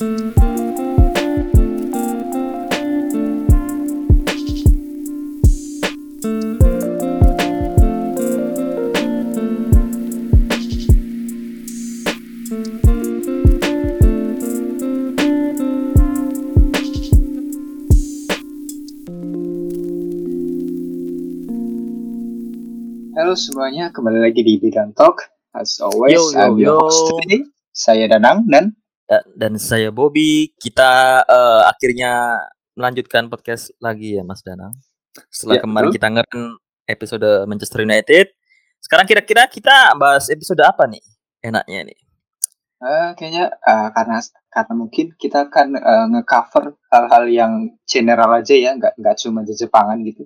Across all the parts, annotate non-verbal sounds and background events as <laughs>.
Halo semuanya, kembali lagi di Bidang Talk. As always, Yo, yo, I'm your yo. host today. Saya Danang dan dan saya Bobby. Kita eh, akhirnya melanjutkan podcast lagi ya Mas Danang. Setelah Ya, kemarin betul. kita ngeren episode Manchester United. Sekarang kira-kira kita bahas episode apa nih? Enaknya nih. eh, kayaknya eh, karena karena mungkin kita akan eh, nge-cover hal-hal yang general aja ya, nggak nggak cuma di Jepangan gitu,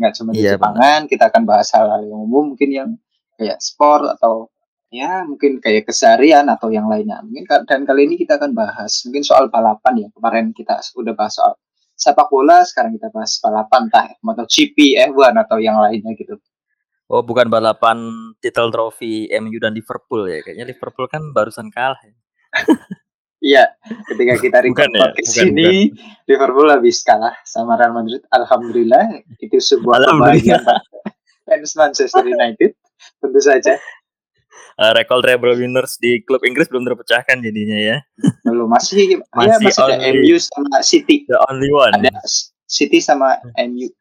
nggak cuma di Iya, Jepangan. Kita akan bahas hal-hal yang umum, mungkin yang kayak sport atau ya mungkin kayak keseharian atau yang lainnya. Mungkin dan kali ini kita akan bahas mungkin soal balapan ya. Kemarin kita udah bahas soal sepak bola, sekarang kita bahas balapan entah MotoGP, F1 atau yang lainnya gitu. Oh, bukan balapan title trofi MU dan Liverpool ya. Kayaknya Liverpool kan barusan kalah. ya. <laughs> Iya, ketika kita <laughs> record Bukan ya? podcast Bukan, ini, Liverpool habis kalah sama Real Madrid. Alhamdulillah, itu sebuah kebahagiaan fans Manchester United. Tentu saja, Eh, rekor treble winners di klub Inggris belum terpecahkan jadinya ya. belum masih, ya, Masih masih ada only- MU sama City. The only one. Ada City sama MU.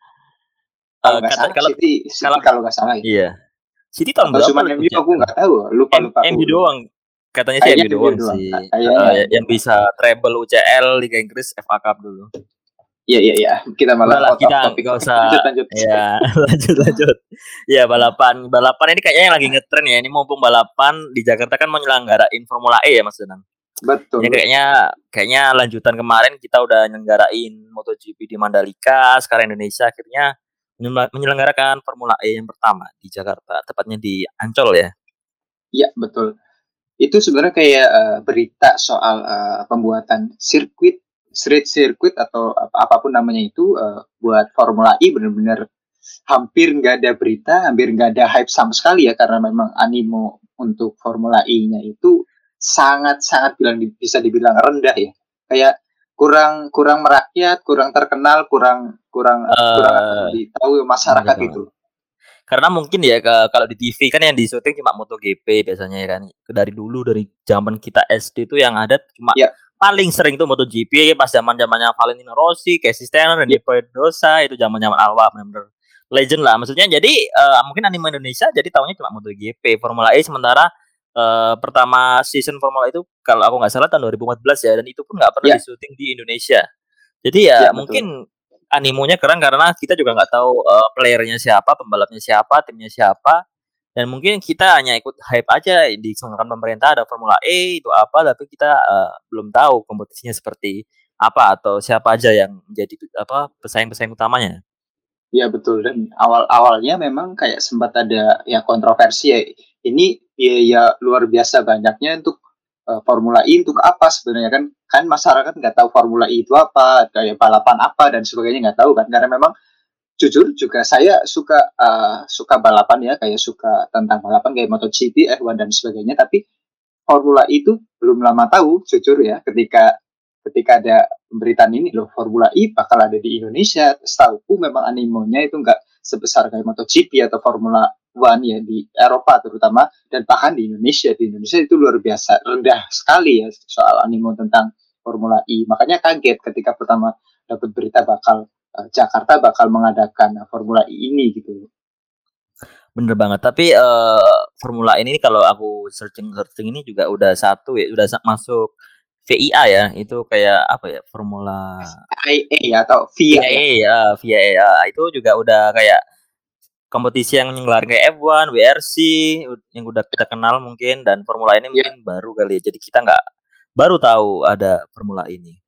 Kalau Eh, nggak kata- salah, kalau City, City kalau- kalau nggak salah ya. Iya. City tahun berapa? cuma MU, aku nggak tahu. Lupa lupa. MU doang. Katanya sih MU doang doang. sih. Eh, MU yang bisa treble UCL Liga Inggris FA Cup dulu. Iya iya iya. Kita malah kita topic. nggak usah- <laughs> Lanjut lanjut. Ya, <laughs> lanjut lanjut. Ya, balapan balapan ini kayaknya yang lagi ngetren ya. Ini mumpung balapan di Jakarta kan mau nyelenggarain Formula E ya Mas Danang. Betul. Ini kayaknya kayaknya lanjutan kemarin kita udah nyelenggarain MotoGP di Mandalika, sekarang Indonesia akhirnya menyelenggarakan Formula E yang pertama di Jakarta, tepatnya di Ancol ya. Iya betul. Itu sebenarnya kayak eh, berita soal eh, pembuatan sirkuit, street circuit atau apa- apa pun namanya itu eh, buat Formula E benar-benar hampir nggak ada berita, hampir nggak ada hype sama sekali ya karena memang animo untuk Formula E-nya itu sangat-sangat bilang bisa dibilang rendah ya. Kayak kurang kurang merakyat, kurang terkenal, kurang kurang Eh, kurang ditahu masyarakat benar itu. Karena mungkin ya ke- kalau di TV kan yang di syuting cuma MotoGP biasanya ya kan. Dari dulu dari zaman kita SD itu yang ada cuma Iya. Paling sering itu MotoGP pas zaman-zamannya Valentino Rossi, Casey Steiner, Iya. Randy Pedrosa itu zaman-zaman Alwa benar-benar legend lah. Maksudnya jadi eh, mungkin anime Indonesia jadi tahunya cuma MotoGP, Formula E sementara eh, pertama season Formula E itu kalau aku nggak salah tahun 2014 ya dan itu pun nggak pernah Iya. di syuting di Indonesia. Jadi ya betul. mungkin animonya keren karena kita juga nggak tahu eh, playernya siapa, pembalapnya siapa, timnya siapa, dan mungkin kita hanya ikut hype aja diselenggarakan pemerintah ada Formula E itu apa, tapi kita eh, belum tahu kompetisinya seperti apa atau siapa aja yang menjadi apa pesaing-pesaing utamanya. Iya betul dan awal-awalnya memang kayak sempat ada ya kontroversi ya. Ini biaya luar biasa banyaknya untuk eh, Formula E untuk apa sebenarnya kan kan masyarakat nggak tahu Formula E itu apa kayak balapan apa dan sebagainya nggak tahu kan karena memang jujur juga saya suka eh, suka balapan ya kayak suka tentang balapan kayak MotoGP, F1 dan sebagainya. Tapi Formula E itu belum lama tahu jujur ya ketika ketika ada pemberitaan ini loh Formula E bakal ada di Indonesia. Setahuku memang animonya itu nggak sebesar kayak MotoGP atau Formula One ya di Eropa terutama dan bahkan di Indonesia. Di Indonesia itu luar biasa rendah sekali ya soal animo tentang Formula E. Makanya kaget ketika pertama dapat berita bakal Jakarta bakal mengadakan eh, Formula E ini gitu Bener banget. Tapi eh, Formula E ini kalau aku searching searching ini juga udah satu ya, udah masuk VIA ya. Itu kayak apa ya? Formula IA atau VIA ya. VIA ya, VIA itu juga udah kayak kompetisi yang ngelar kayak F1, WRC yang udah kita kenal mungkin dan Formula ini Iya. mungkin baru kali ya. Jadi kita nggak baru tahu ada Formula ini.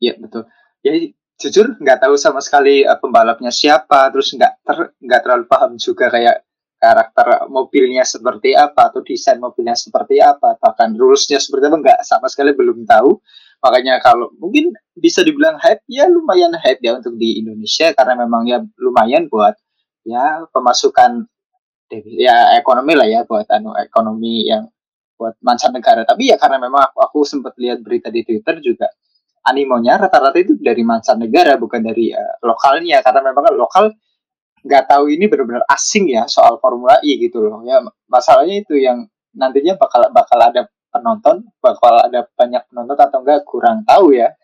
Iya betul. Jadi jujur nggak tahu sama sekali uh, pembalapnya siapa, terus nggak ter nggak terlalu paham juga kayak karakter mobilnya seperti apa atau desain mobilnya seperti apa, bahkan rulesnya seperti apa nggak sama sekali belum tahu. Makanya kalau mungkin bisa dibilang hype ya lumayan hype ya untuk di Indonesia karena memang ya lumayan buat ya pemasukan ya ekonomi lah ya buat anu ekonomi yang buat mancanegara. Tapi ya karena memang aku, aku sempat lihat berita di Twitter juga animonya rata-rata itu dari mancanegara bukan dari uh, lokalnya. Karena memang kan lokal nggak tahu ini benar-benar asing ya soal Formula E gitu loh. Ya masalahnya itu yang nantinya bakal bakal ada penonton bakal ada banyak penonton atau enggak kurang tahu ya.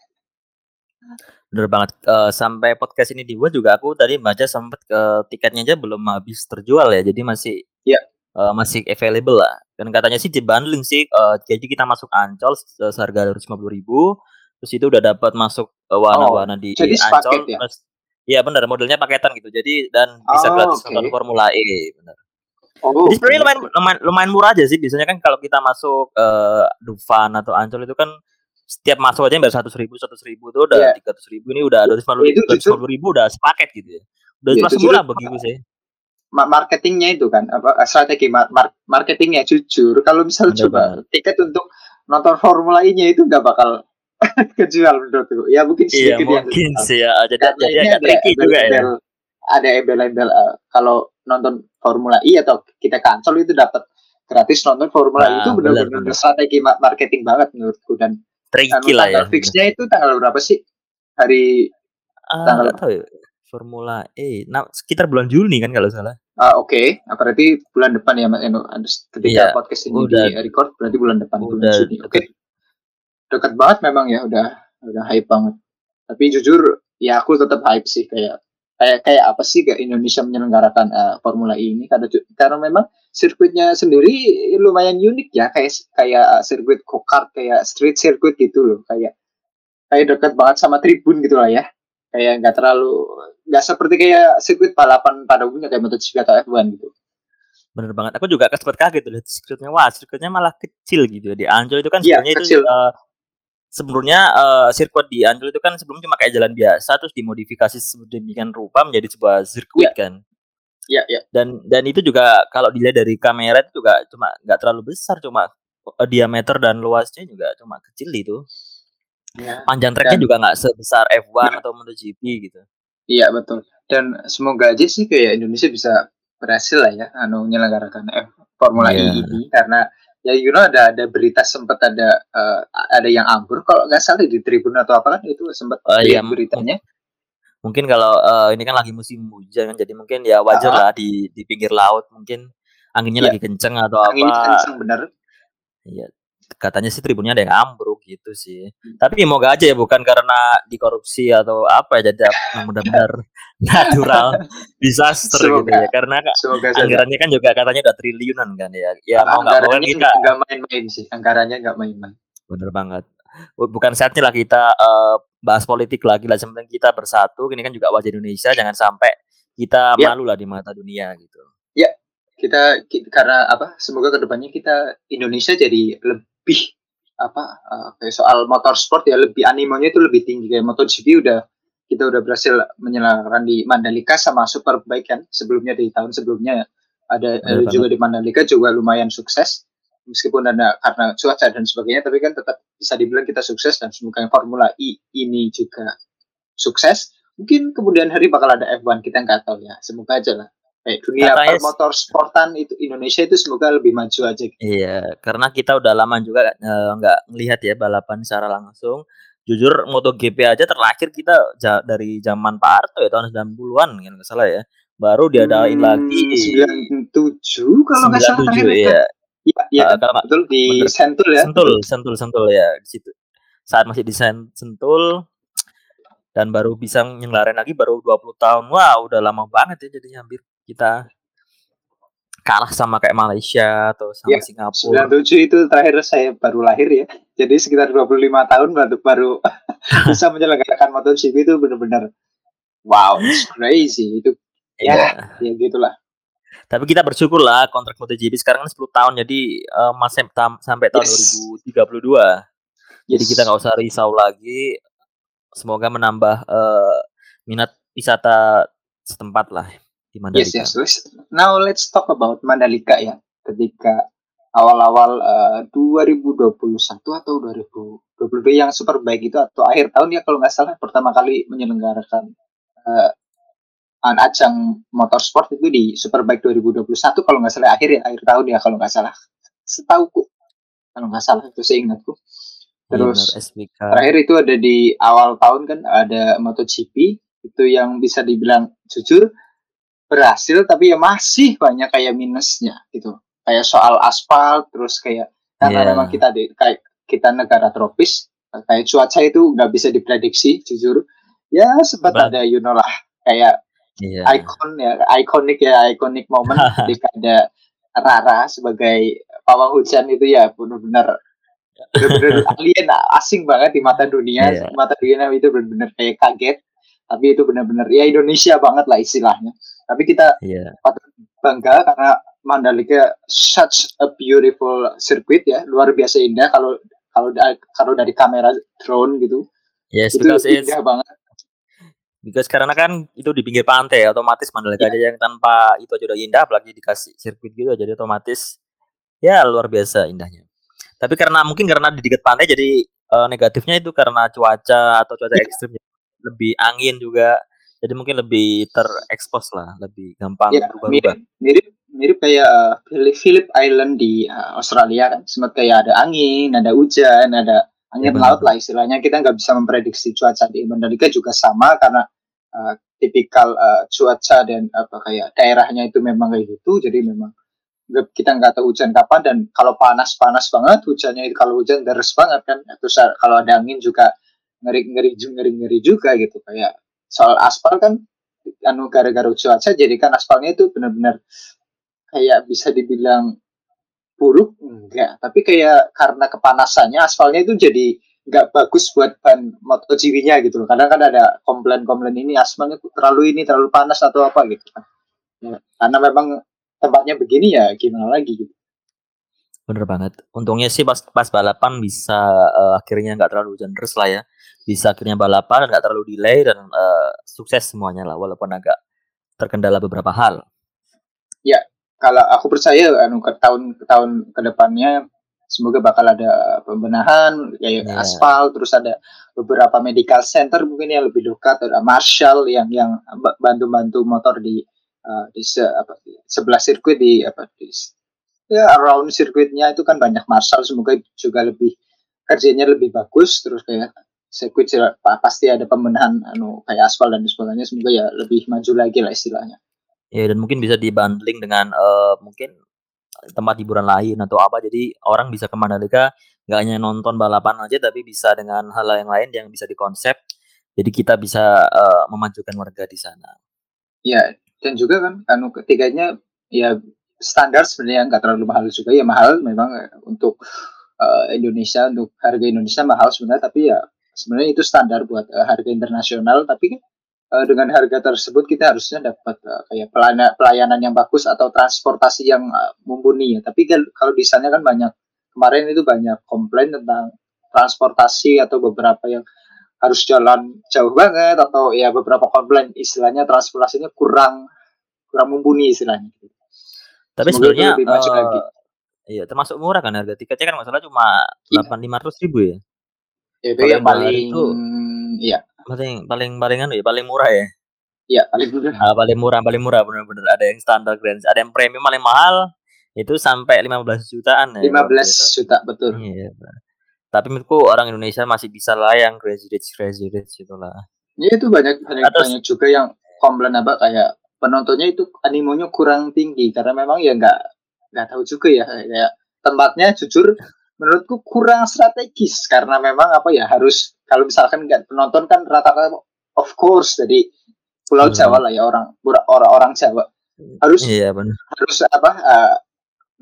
Bener banget. Uh, sampai podcast ini dibuat juga aku tadi baca sempat ke uh, tiketnya aja belum habis terjual ya jadi masih ya. uh, masih available lah. Dan katanya sih di bundling sih uh, jadi kita masuk Ancol seharga dua puluh ribu terus itu udah dapat masuk warna-warna oh, di jadi Ancol ya? Iya benar, modelnya paketan gitu. Jadi dan bisa oh, gratis okay. nonton Formula E, benar. Oh, Jadi sebenarnya lumayan, lumayan lumayan murah aja sih. Biasanya kan kalau kita masuk uh, Dufan atau Ancol itu kan setiap masuk aja bayar seratus ribu, seratus ribu itu udah iya. tiga ratus ribu ini udah dua ratus lima puluh ribu udah sepaket gitu ya. Udah yeah, termasuk murah begitu sih. Marketingnya itu kan apa strategi marketingnya jujur. Kalau misal coba tiket untuk nonton Formula E-nya itu nggak bakal <laughs> kejual menurutku. Ya mungkin iya, sedikit iya, mungkin sih ya. Jadi ya, ya, ada tricky juga ya. Ada embel-embel uh, kalau nonton Formula E atau kita kansol itu dapat gratis nonton Formula nah, E itu benar-benar strategi marketing banget menurutku dan tricky lah ya. Fixnya itu tanggal berapa sih? Hari uh, tanggal tahu ya. Formula E, nah sekitar bulan Juni kan kalau salah. Uh, Oke, okay. berarti bulan depan ya Mas Eno. Ketika yeah, podcast ini udah, di record berarti bulan depan udah, bulan Juni. Oke. Okay dekat banget memang ya udah udah hype banget. Tapi jujur ya aku tetap hype sih kayak kayak kayak apa sih kayak Indonesia menyelenggarakan uh, Formula E ini. Karena karena memang sirkuitnya sendiri lumayan unik ya kayak kayak sirkuit go kart kayak street circuit gitu loh. Kayak kayak dekat banget sama tribun gitu lah ya. Kayak nggak terlalu nggak seperti kayak sirkuit balapan pada umumnya kayak MotoGP atau F1 gitu. Bener banget. Aku juga sempat kaget tuh sirkuitnya. Wah sirkuitnya malah kecil gitu. Ya di Ancol itu kan ya, sebenarnya itu uh, sebelumnya uh, sirkuit di Ancol itu kan sebelum cuma kayak jalan biasa terus dimodifikasi sedemikian rupa menjadi sebuah sirkuit yeah. kan. Iya, yeah, iya. Yeah. Dan dan itu juga kalau dilihat dari kamera itu juga cuma nggak terlalu besar, cuma uh, diameter dan luasnya juga cuma kecil itu. Yeah. Panjang treknya juga nggak sebesar F1 yeah. atau MotoGP gitu. Iya, betul. Dan semoga aja sih kayak Indonesia bisa berhasil lah ya anu menyelenggarakan F Formula yeah. E ini karena ya you know ada ada berita sempat ada uh, ada yang ambruk kalau nggak salah di tribun atau apa kan itu sempat uh, iya, beritanya. mungkin kalau uh, ini kan lagi musim hujan kan jadi mungkin ya wajar uh lah di di pinggir laut mungkin anginnya yeah. lagi kenceng atau Angin apa. kenceng bener. Iya katanya sih tribunnya ada yang ambruk gitu sih. Hmm. Tapi semoga aja ya bukan karena dikorupsi atau apa ya jadi benar-benar <laughs> natural <laughs> disaster semoga, gitu ya. Karena semoga anggarannya kan juga katanya udah triliunan kan ya. Ya mau nggak mau kan kita nggak main-main sih. Anggarannya nggak main-main. Bener banget. Bukan saatnya lah kita uh, bahas politik lagi lah. Sebenarnya kita bersatu. Ini kan juga wajah Indonesia. Jangan sampai kita ya. malu lah di mata dunia gitu. Ya, kita, kita karena apa semoga ke depannya kita Indonesia jadi lebih apa uh, kayak soal motorsport ya lebih animonya itu lebih tinggi. Kayak MotoGP udah kita udah berhasil menyelenggarakan di Mandalika sama Superbike kan sebelumnya di tahun sebelumnya ada, ada juga di Mandalika juga lumayan sukses. Meskipun ada karena cuaca dan sebagainya tapi kan tetap bisa dibilang kita sukses dan semoga Formula E ini juga sukses. Mungkin kemudian hari bakal ada F1 kita nggak tahu ya. Semoga aja lah kayak dunia Katanya, motor sportan itu Indonesia itu semoga lebih maju aja. Gitu. Iya, karena kita udah lama juga eh, nggak uh, ngelihat ya balapan secara langsung. Jujur MotoGP aja terlahir kita ja, dari zaman Pak Harto ya tahun 90-an kan nggak salah ya. Baru diadain hmm, lagi 97 kalau nggak salah terakhir. Iya. Iya, iya uh, betul di bener. Sentul ya. Sentul, Sentul, Sentul ya di situ. Saat masih di Sentul dan baru bisa nyelenggarain lagi baru 20 tahun. Wah, udah lama banget ya jadinya hampir kita kalah sama kayak Malaysia atau sama ya, Singapura. 97 itu terakhir saya baru lahir ya. Jadi sekitar 25 tahun baru baru <laughs> bisa menyelenggarakan MotoGP itu benar-benar wow, it's crazy. Itu ya, ya, ya gitulah. Tapi kita bersyukur lah kontrak MotoGP sekarang kan 10 tahun jadi uh, masih sampai tahun yes. 2032. Jadi yes. kita nggak usah risau lagi. Semoga menambah uh, minat wisata setempat lah di Mandalika. Yes, yes. Now let's talk about Mandalika ya. Ketika awal-awal uh, 2021 atau 2022 yang super baik itu atau akhir tahun ya kalau nggak salah pertama kali menyelenggarakan uh, ajang motorsport itu di Superbike 2021 kalau nggak salah akhir ya akhir tahun ya kalau nggak salah setauku kalau nggak salah itu seingatku Iya, terus benar, SBK. terakhir itu ada di awal tahun kan ada MotoGP itu yang bisa dibilang jujur berhasil tapi ya masih banyak kayak minusnya gitu kayak soal aspal terus kayak karena Iya. memang kita di kayak kita negara tropis kayak cuaca itu nggak bisa diprediksi jujur ya sempat Benar. ada you know lah kayak Iya. icon ya ikonik ya ikonik momen <laughs> ketika ada Rara sebagai pawang hujan itu ya benar-benar benar-benar <laughs> alien asing banget di mata dunia Iya. mata dunia itu benar-benar kayak kaget tapi itu benar-benar ya Indonesia banget lah istilahnya tapi kita Iya. bangga karena Mandalika such a beautiful circuit ya luar biasa indah kalau kalau kalau dari kamera drone gitu Yes, itu because it's indah banget because karena kan itu di pinggir pantai otomatis Mandalika Iya. aja yang tanpa itu aja udah indah apalagi dikasih sirkuit gitu jadi otomatis ya luar biasa indahnya. Tapi karena mungkin karena di dekat pantai jadi eh, negatifnya itu karena cuaca atau cuaca Iya. ekstrim lebih angin juga jadi mungkin lebih terekspos lah lebih gampang ya berubah-ubah. mirip mirip mirip kayak uh, Phillip Island di uh, Australia kan. Sempat kayak ada angin ada hujan ada angin Ya, laut lah istilahnya. Kita nggak bisa memprediksi cuaca di Mandalika juga sama karena uh, tipikal uh, cuaca dan apa kayak daerahnya itu memang kayak gitu. Jadi memang kita nggak tahu hujan kapan dan kalau panas panas banget hujannya itu kalau hujan deras banget kan. Terus kalau ada angin juga ngeri ngeri ngeri ngeri juga gitu. Kayak soal aspal kan anu gara-gara cuaca jadi kan aspalnya itu benar-benar kayak bisa dibilang buruk enggak. Tapi kayak karena kepanasannya aspalnya itu jadi nggak bagus buat ban MotoGP-nya gitu loh. Kadang kan ada komplain-komplain ini aspalnya terlalu ini terlalu panas atau apa gitu kan. Ya, karena memang tempatnya begini ya gimana lagi gitu Bener banget. Untungnya sih pas pas balapan bisa eh, akhirnya nggak terlalu hujan deras lah ya. Bisa akhirnya balapan nggak terlalu delay dan eh, sukses semuanya lah walaupun agak terkendala beberapa hal. kalau aku percaya anu ke tahun ke tahun ke depannya semoga bakal ada pembenahan kayak Iya. aspal terus ada beberapa medical center mungkin yang lebih dekat ada Marshall yang yang ba- bantu-bantu motor di uh, di se- apa, sebelah sirkuit di apa di ya around sirkuitnya itu kan banyak Marshall semoga juga lebih kerjanya lebih bagus terus kayak sirkuit pasti ada pembenahan anu kayak aspal dan sebagainya semoga ya lebih maju lagi lah istilahnya Ya dan mungkin bisa dibundling dengan eh, mungkin tempat hiburan lain atau apa. Jadi orang bisa ke Mandalika nggak hanya nonton balapan aja tapi bisa dengan hal yang lain yang bisa dikonsep. Jadi kita bisa eh, memajukan warga di sana. Ya, dan juga kan anu ketiganya ya standar sebenarnya nggak terlalu mahal juga. Ya mahal memang eh, untuk eh, Indonesia untuk harga Indonesia mahal sebenarnya. Tapi ya sebenarnya itu standar buat eh, harga internasional. Tapi eh, dengan harga tersebut kita harusnya dapat eh, kayak pelayanan yang bagus atau transportasi yang eh, mumpuni ya. Tapi kan kalau di sana kan banyak. Kemarin itu banyak komplain tentang transportasi atau beberapa yang harus jalan jauh banget atau ya beberapa komplain. Istilahnya transportasinya kurang kurang mumpuni istilahnya. Tapi sebenarnya lagi. iya termasuk murah kan harga tiketnya kan masalah cuma Iya. delapan lima ratus ribu ya. Ya, itu kalau yang paling itu- ya Paling paling paling anu ya paling murah ya. ya paling murah. Ah, paling murah paling murah benar-benar ada yang standar grand ada yang premium paling mahal itu sampai 15 jutaan ya. 15 luar biasa. juta betul. Iya. Tapi menurutku orang Indonesia masih bisa lah yang crazy rich crazy rich gitu lah. Ya itu banyak banyak, Terus- banyak juga yang komplain apa kayak penontonnya itu animonya kurang tinggi karena memang ya nggak nggak tahu juga ya kayak tempatnya jujur menurutku kurang strategis karena memang apa ya harus kalau misalkan nggak penonton kan rata-rata of course dari Pulau Hmm. Jawa lah ya orang orang orang Jawa harus Iya harus apa eh,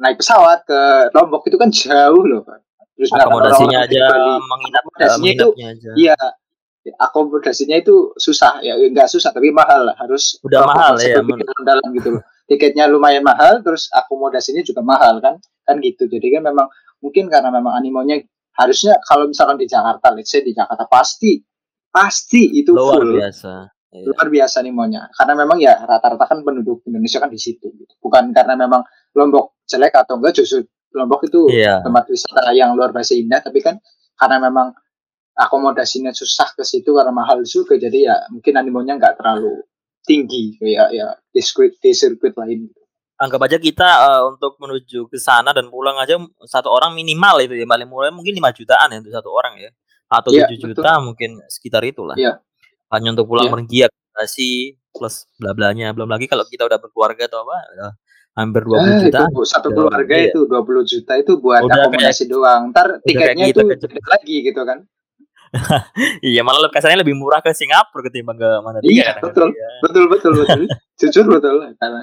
naik pesawat ke Lombok itu kan jauh loh. Terus Akomodasinya aja menginap eh, akomodasinya itu aja. iya akomodasinya itu susah ya enggak susah tapi mahal lah harus Udah mahal ya, dalam gitu loh <laughs> tiketnya lumayan mahal terus akomodasinya juga mahal kan kan gitu jadi kan memang mungkin karena memang animonya harusnya kalau misalkan di Jakarta let's say di Jakarta pasti pasti itu Luar full biasa. Iya. luar biasa animonya karena memang ya rata-rata kan penduduk Indonesia kan di situ gitu. bukan karena memang Lombok jelek atau enggak justru Lombok itu Iya. tempat wisata yang luar biasa indah tapi kan karena memang akomodasinya susah ke situ karena mahal juga jadi ya mungkin animonya nggak terlalu tinggi kayak ya di sirkuit di sirkuit lain. Anggap aja kita uh, untuk menuju ke sana dan pulang aja satu orang minimal itu ya paling mulai mungkin lima jutaan ya untuk satu orang ya. Atau iya, tujuh ya, juta mungkin sekitar itulah. Ya. hanya untuk pulang ya. pergi akomodasi plus bla blanya. Belum lagi kalau kita udah berkeluarga atau apa ya, hampir dua puluh juta itu, satu keluarga ya. itu dua puluh juta itu buat udah akomodasi kayak, doang. Ntar tiketnya itu lagi gitu kan <laughs> iya malah kesannya lebih murah ke Singapura ketimbang ke mana iya betul, ya. betul betul <laughs> betul. Jujur betul. Karena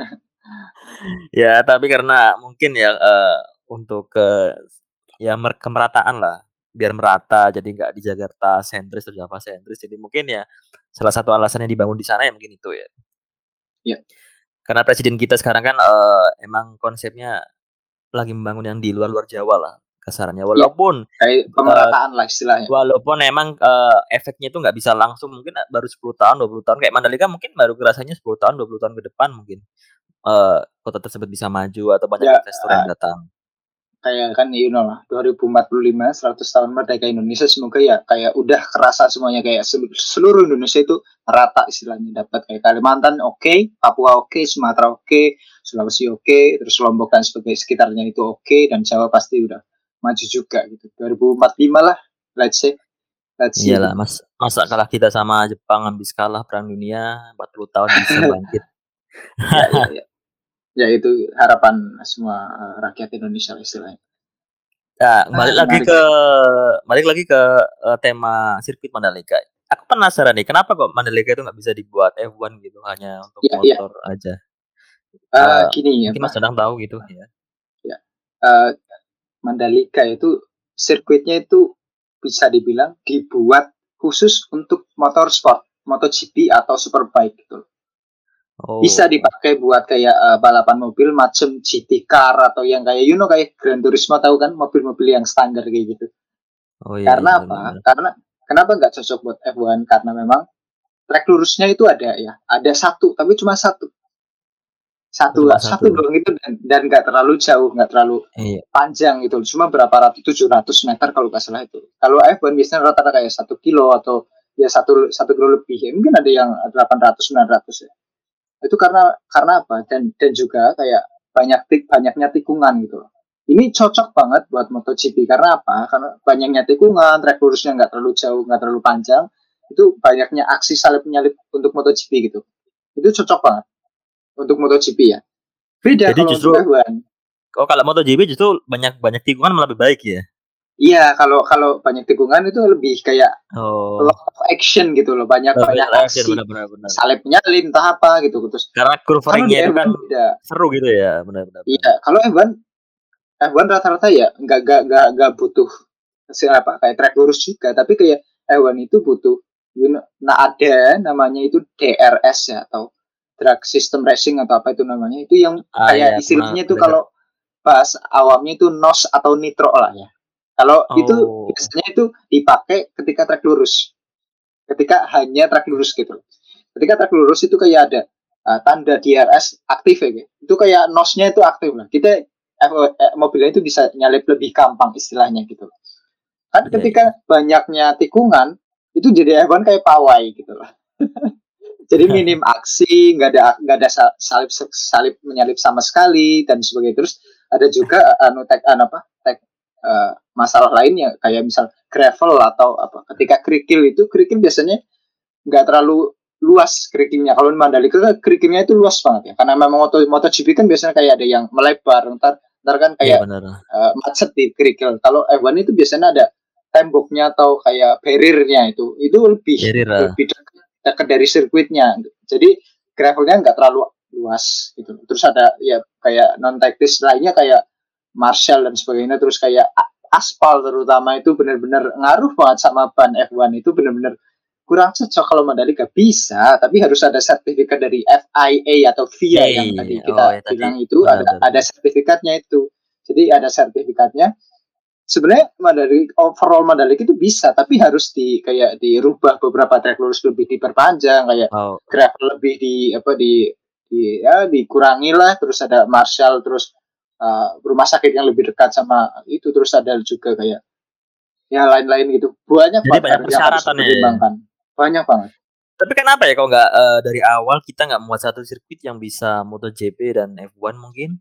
ya tapi karena mungkin ya uh, untuk ke ya kemerataan lah. Biar merata jadi nggak di Jakarta sentris atau Java sentris. Jadi mungkin ya salah satu alasan yang dibangun di sana ya mungkin itu ya. Iya. Karena presiden kita sekarang kan uh, emang konsepnya lagi membangun yang di luar-luar Jawa lah kasarannya. Walaupun ya, pemerataan uh, lah istilahnya. walaupun emang uh, efeknya itu nggak bisa langsung mungkin baru 10 tahun 20 tahun. Kayak Mandalika mungkin baru kerasanya 10 tahun 20 tahun ke depan mungkin. Uh, kota tersebut bisa maju atau banyak ya, investor yang datang. kayak kan you know lah 2045 100 tahun merdeka Indonesia semoga ya kayak udah kerasa semuanya kayak seluruh Indonesia itu rata istilahnya dapat kayak Kalimantan oke okay, Papua oke okay, Sumatera oke okay, Sulawesi oke okay, terus Lombok dan sebagai sekitarnya itu oke okay, dan Jawa pasti udah maju juga gitu 2045 lah let's say let's see iyalah mas masa kalah kita sama Jepang habis kalah perang dunia 40 tahun bisa <laughs> bangkit ya, ya, ya ya itu harapan semua uh, rakyat Indonesia istilahnya. Ya, balik nah, lagi ke balik lagi ke uh, tema sirkuit Mandalika. Aku penasaran nih, kenapa kok Mandalika itu nggak bisa dibuat F1 gitu hanya untuk ya, motor ya. aja? Uh, uh, gini ya, mungkin Mas sedang tahu gitu ya. Ya, uh, Mandalika itu sirkuitnya itu bisa dibilang dibuat khusus untuk motor sport, MotoGP atau Superbike gitu. Oh. Bisa dipakai buat kayak uh, balapan mobil macam GT car atau yang kayak you know kayak Gran Turismo tahu kan mobil-mobil yang standar kayak gitu. Oh, iya, Karena iya, apa? Iya. Karena kenapa nggak cocok buat F1? Karena memang track lurusnya itu ada ya, ada satu tapi cuma satu. Satu lah, satu. doang itu dan dan nggak terlalu jauh, nggak terlalu iya. panjang gitu. Cuma berapa ratus, tujuh ratus meter kalau nggak salah itu. Kalau F1 biasanya rata-rata kayak satu kilo atau ya satu satu kilo lebih. Ya, mungkin ada yang delapan ratus, sembilan ratus ya itu karena karena apa dan dan juga kayak banyak tik banyaknya tikungan gitu ini cocok banget buat MotoGP karena apa karena banyaknya tikungan track lurusnya nggak terlalu jauh nggak terlalu panjang itu banyaknya aksi salip menyalip untuk MotoGP gitu itu cocok banget untuk MotoGP ya beda Jadi kalau justru, untuk Oh kalau MotoGP justru banyak banyak tikungan lebih baik ya Iya, kalau kalau banyak tikungan itu lebih kayak oh. lot of action gitu loh, banyak oh, banyak aksi. Benar, benar, benar. Salibnya entah apa gitu terus. Karena curveringnya itu kan beda. seru gitu ya, benar-benar. Iya, kalau F1 F1 rata-rata ya nggak nggak nggak nggak butuh apa kayak track lurus juga, tapi kayak F1 itu butuh you know, nah ada namanya itu DRS ya atau drag system racing atau apa itu namanya itu yang ah, kayak iya, istilahnya itu kalau pas awamnya itu NOS atau nitro lah ya kalau oh. itu biasanya itu dipakai ketika trek lurus. Ketika hanya trek lurus gitu. Ketika trek lurus itu kayak ada uh, tanda DRS aktif ya. Gitu. Itu kayak nosnya itu aktif lah. Kita eh, eh, mobilnya itu bisa nyalip lebih gampang istilahnya gitu. Kan yeah. ketika iya. banyaknya tikungan itu jadi F1 kayak pawai gitu lah. <laughs> jadi minim aksi, nggak ada nggak ada salip salip menyalip sama sekali dan sebagainya. Terus ada juga anu tek anu apa tek uh, masalah lainnya. Kayak misal gravel atau apa ketika kerikil itu kerikil biasanya nggak terlalu luas kerikilnya. Kalau di Mandalika kan kerikilnya itu luas banget ya. Karena memang moto MotoGP kan biasanya kayak ada yang melebar. Ntar ntar kan kayak ya, uh, macet di kerikil. Kalau F1 itu biasanya ada temboknya atau kayak barriernya itu. Itu lebih Barrier. lebih dekat, dekat dari sirkuitnya. Jadi gravelnya nggak terlalu luas gitu. Terus ada ya kayak non teknis lainnya kayak Marshall dan sebagainya. Terus kayak aspal terutama itu benar-benar ngaruh banget sama ban F1 itu benar-benar kurang cocok. Kalau Mandalika bisa tapi harus ada sertifikat dari FIA atau FIA hey, yang tadi kita oh, ya, bilang tadi. itu benar, ada benar. ada sertifikatnya itu. Jadi ada sertifikatnya sebenarnya Mandalika overall Mandalika itu bisa tapi harus di kayak dirubah beberapa track lurus lebih diperpanjang kayak oh. gravel lebih di apa di, di ya dikurangi lah terus ada Marshall terus uh, rumah sakit yang lebih dekat sama itu terus ada juga kayak ya lain-lain gitu banyak Jadi banyak persyaratan ya. banyak banget Tapi kenapa ya kalau nggak uh, dari awal kita nggak membuat satu sirkuit yang bisa MotoGP dan F1 mungkin?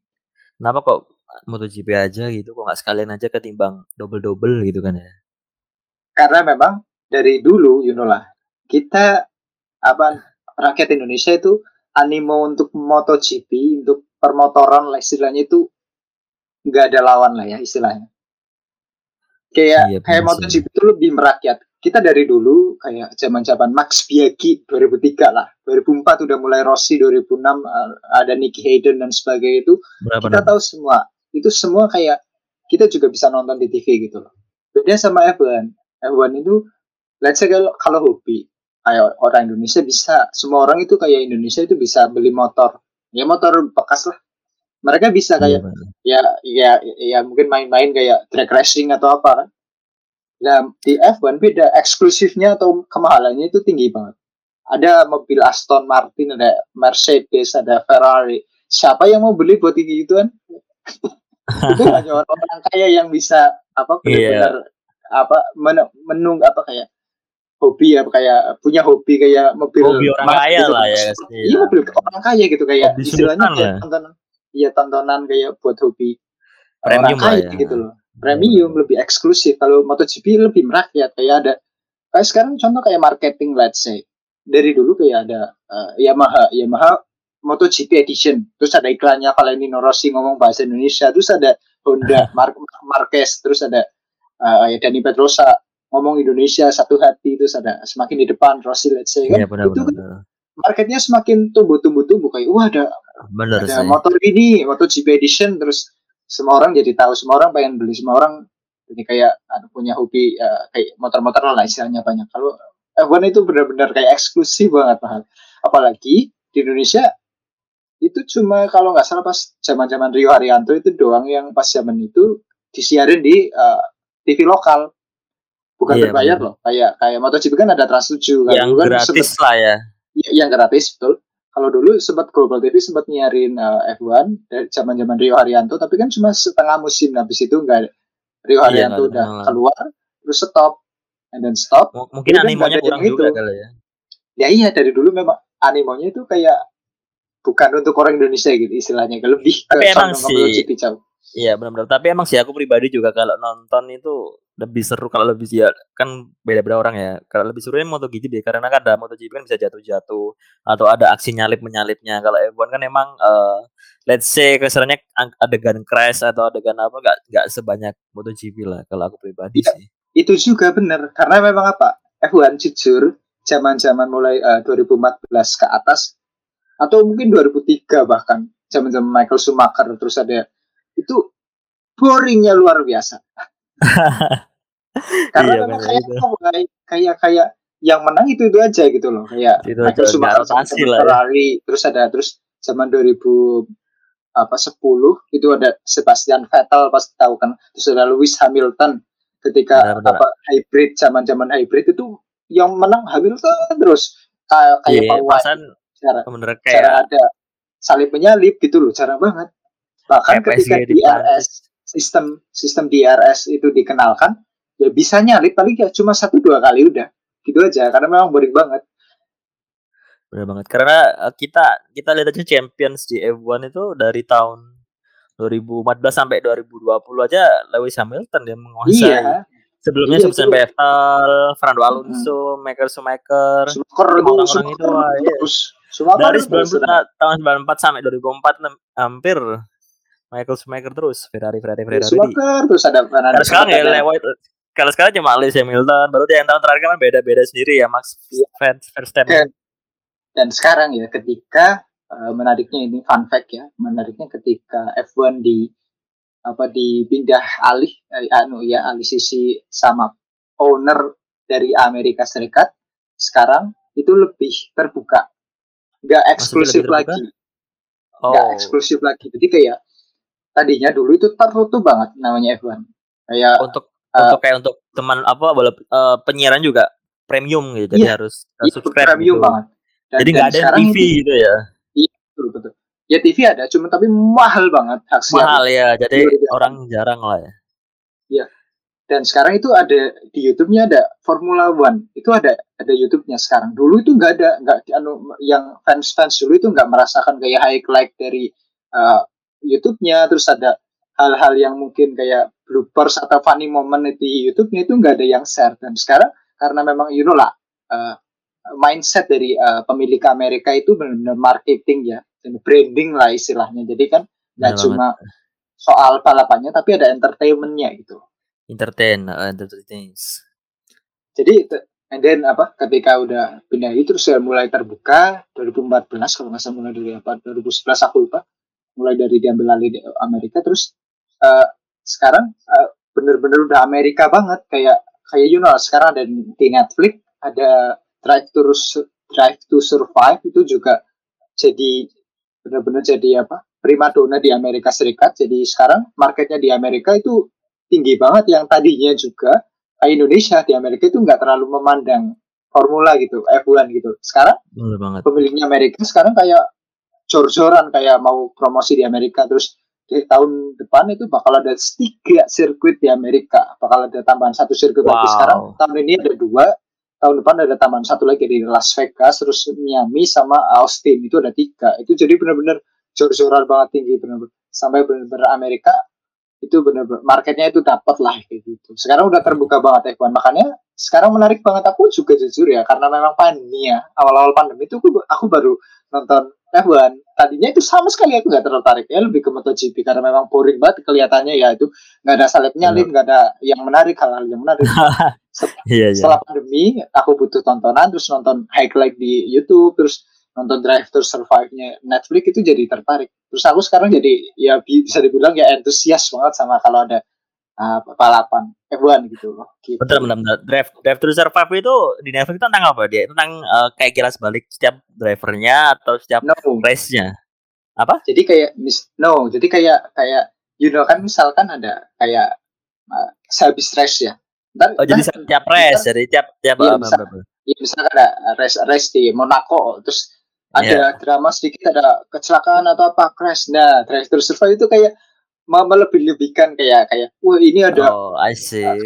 Kenapa kok MotoGP aja gitu? Kok nggak sekalian aja ketimbang double-double gitu kan ya? Karena memang dari dulu, you know lah, kita apa rakyat Indonesia itu animo untuk MotoGP, untuk permotoran lah istilahnya itu nggak ada lawan lah ya istilahnya. Kayak iya, kayak MotoGP itu lebih merakyat kita dari dulu kayak zaman-zaman Max Biaggi 2003 lah, 2004 udah mulai Rossi 2006 eh, ada Nicky Hayden dan sebagainya itu Berapa kita tahu semua itu semua kayak kita juga bisa nonton di TV gitu loh. Beda sama F1. F1 itu let's say kalau, kalau hobi kayak orang Indonesia bisa semua orang itu kayak Indonesia itu bisa beli motor ya motor bekas lah mereka bisa kayak iya, ya ya ya mungkin main-main kayak drag racing atau apa kan Nah, di F1 beda, eksklusifnya atau kemahalannya itu tinggi banget. Ada mobil Aston Martin, ada Mercedes, ada Ferrari. Siapa yang mau beli buat tinggi itu kan? <laughs> <laughs> itu hanya orang kaya yang bisa apa iya. benar-benar yeah. apa men menung apa kayak hobi ya kayak punya hobi kayak mobil hobi orang kaya gitu. lah ya iya mobil orang kaya gitu kayak hobi istilahnya kayak tontonan iya tontonan kayak buat hobi Premium orang kaya ya. gitu loh premium lebih eksklusif kalau MotoGP lebih merakyat kayak ada kayak sekarang contoh kayak marketing let's say dari dulu kayak ada uh, Yamaha Yamaha MotoGP edition. Terus ada iklannya Valentino Rossi ngomong bahasa Indonesia. Terus ada Honda <laughs> Mar Marquez terus ada uh, ya Dani Pedrosa ngomong Indonesia satu hati terus ada semakin di depan Rossi let's say kan? Ya, benar, itu benar. marketnya semakin tumbuh-tumbuh-tumbuh kayak wah ada benar, ada motor ini MotoGP edition terus semua orang jadi tahu semua orang pengen beli semua orang jadi kayak ada punya hobi uh, kayak motor-motor lah istilahnya banyak. Kalau F1 itu benar-benar kayak eksklusif banget mahal apalagi di Indonesia itu cuma kalau nggak salah pas zaman-zaman Rio Haryanto itu doang yang pas zaman itu disiarin di uh, eh, TV lokal bukan iya, berbayar bener. loh kayak kayak MotoGP kan ada Trans 7 kan yang kan gratis lah ya. ya yang gratis betul kalau dulu sempat Global TV sempat nyiarin uh, F1 dari zaman-zaman Rio Haryanto tapi kan cuma setengah musim habis itu enggak Rio iya, Haryanto udah benar. keluar terus stop and then stop M mungkin animonya kurang juga kali ya ya iya dari dulu memang animonya itu kayak bukan untuk orang Indonesia gitu istilahnya lebih tapi ke emang sih Iya benar-benar. Tapi emang sih aku pribadi juga kalau nonton itu lebih seru kalau lebih ya kan beda-beda orang ya. Kalau lebih seru ya MotoGP deh karena kan ada MotoGP kan bisa jatuh-jatuh atau ada aksi nyalip menyalipnya. Kalau F1 kan emang uh, let's say kesannya adegan crash atau adegan apa nggak nggak sebanyak MotoGP lah kalau aku pribadi ya, sih. Itu juga benar karena memang apa F1 jujur zaman-zaman mulai uh, eh, 2014 ke atas atau mungkin 2003 bahkan zaman-zaman Michael Schumacher terus ada itu boringnya luar biasa. <laughs> Karena iya, memang kayak, kayak kayak kayak yang menang itu itu aja gitu loh kayak itu Michael Schumacher sama. Ferrari ya. terus ada terus zaman 2000 apa 10 itu ada Sebastian Vettel pas tahu kan terus ada Lewis Hamilton ketika benar, benar. apa hybrid zaman zaman hybrid itu yang menang Hamilton terus kayak kayak yeah, pasan, cara, kayak cara ada salib menyalip gitu loh cara banget Bahkan ketika DRS sistem sistem DRS itu dikenalkan, ya bisa nyalip paling ya cuma satu dua kali udah gitu aja karena memang boring banget. Benar banget karena eh, kita kita lihat aja Champions di F1 itu dari tahun 2014 sampai 2020 aja Lewis Hamilton yang menguasai. Iya. Sebelumnya iya, Sebastian Vettel, Fernando Alonso, hmm. Michael Schumacher, Schumacher orang-orang itu, wah, iya. dari 90 tahun 94 sampai 2004 hampir Michael Schumacher terus Ferrari Ferrari Ferrari. Schumacher terus ada Fernando kalau sekarang ya lewat kalau sekarang cuma Lewis Hamilton baru yang tahun terakhir kan beda-beda sendiri ya Max ya. Verstappen. Dan, dan sekarang ya ketika uh, menariknya ini fun fact ya menariknya ketika F1 di apa dipindah alih eh, anu ya alih sisi sama owner dari Amerika Serikat sekarang itu lebih terbuka nggak eksklusif lagi. nggak oh. eksklusif lagi. Jadi kayak tadinya dulu itu tertutup banget namanya F1 kayak untuk uh, untuk kayak untuk teman apa boleh uh, penyiaran juga premium gitu. Jadi iya, harus iya, subscribe premium gitu. banget. Dan, jadi nggak ada TV itu, gitu ya? Iya betul betul. Ya TV ada cuma tapi mahal banget mahal ya jadi orang jarang lah ya. iya dan sekarang itu ada di YouTube-nya ada Formula One. Itu ada ada YouTube-nya sekarang. Dulu itu nggak ada nggak anu yang fans fans dulu itu nggak merasakan kayak high like dari uh, YouTube-nya. Terus ada hal-hal yang mungkin kayak bloopers atau funny moment di YouTube-nya itu nggak ada yang share. Dan sekarang karena memang you know lah uh, mindset dari uh, pemilik Amerika itu benar-benar marketing ya. Dan branding lah istilahnya. Jadi kan nggak cuma soal balapannya tapi ada entertainmentnya gitu entertain uh, entertain jadi and then apa ketika udah pindah itu terus mulai terbuka 2014 kalau nggak salah mulai dari apa 2011 aku lupa mulai dari diambil alih di Amerika terus uh, sekarang uh, bener-bener udah Amerika banget kayak kayak you know sekarang ada di Netflix ada Drive to Drive to Survive itu juga jadi benar-benar jadi apa primadona di Amerika Serikat. Jadi sekarang marketnya di Amerika itu tinggi banget yang tadinya juga Indonesia di Amerika itu nggak terlalu memandang formula gitu F1 gitu sekarang banget. pemiliknya Amerika sekarang kayak jor-joran kayak mau promosi di Amerika terus di tahun depan itu bakal ada tiga sirkuit di Amerika bakal ada tambahan satu sirkuit wow. lagi sekarang tahun ini ada dua tahun depan ada tambahan satu lagi di Las Vegas terus Miami sama Austin itu ada tiga itu jadi benar-benar jor-joran banget tinggi benar-benar sampai benar-benar Amerika itu benar-benar marketnya itu dapat lah kayak gitu. Sekarang udah terbuka banget F1 makanya sekarang menarik banget aku juga jujur ya karena memang pandemi ya awal-awal pandemi itu aku, aku baru nonton F1 tadinya itu sama sekali aku nggak tertarik ya lebih ke MotoGP karena memang boring banget kelihatannya ya itu nggak ada salib nyalip nggak ada yang menarik hal-hal yang menarik setelah, yeah, yeah. setelah pandemi aku butuh tontonan terus nonton highlight di YouTube terus nonton Drive to Survive-nya Netflix itu jadi tertarik. Terus aku sekarang jadi ya bisa dibilang ya entusias banget sama kalau ada uh, balapan F1 gitu loh. Gitu. Betul, benar, benar. Drive, Drive to Survive itu di Netflix itu tentang apa dia? Tentang uh, kayak kilas balik setiap drivernya atau setiap no. race-nya. Apa? Jadi kayak mis no, jadi kayak kayak you know kan misalkan ada kayak uh, sehabis race ya. Dan, oh, jadi setiap race, jadi tiap tiap iya, misal, ya, misalkan ada race race di Monaco terus ada yeah. drama sedikit ada kecelakaan atau apa crash. Nah drive to survive itu kayak melebih-lebihkan kayak kayak wah ini ada oh I see. Uh,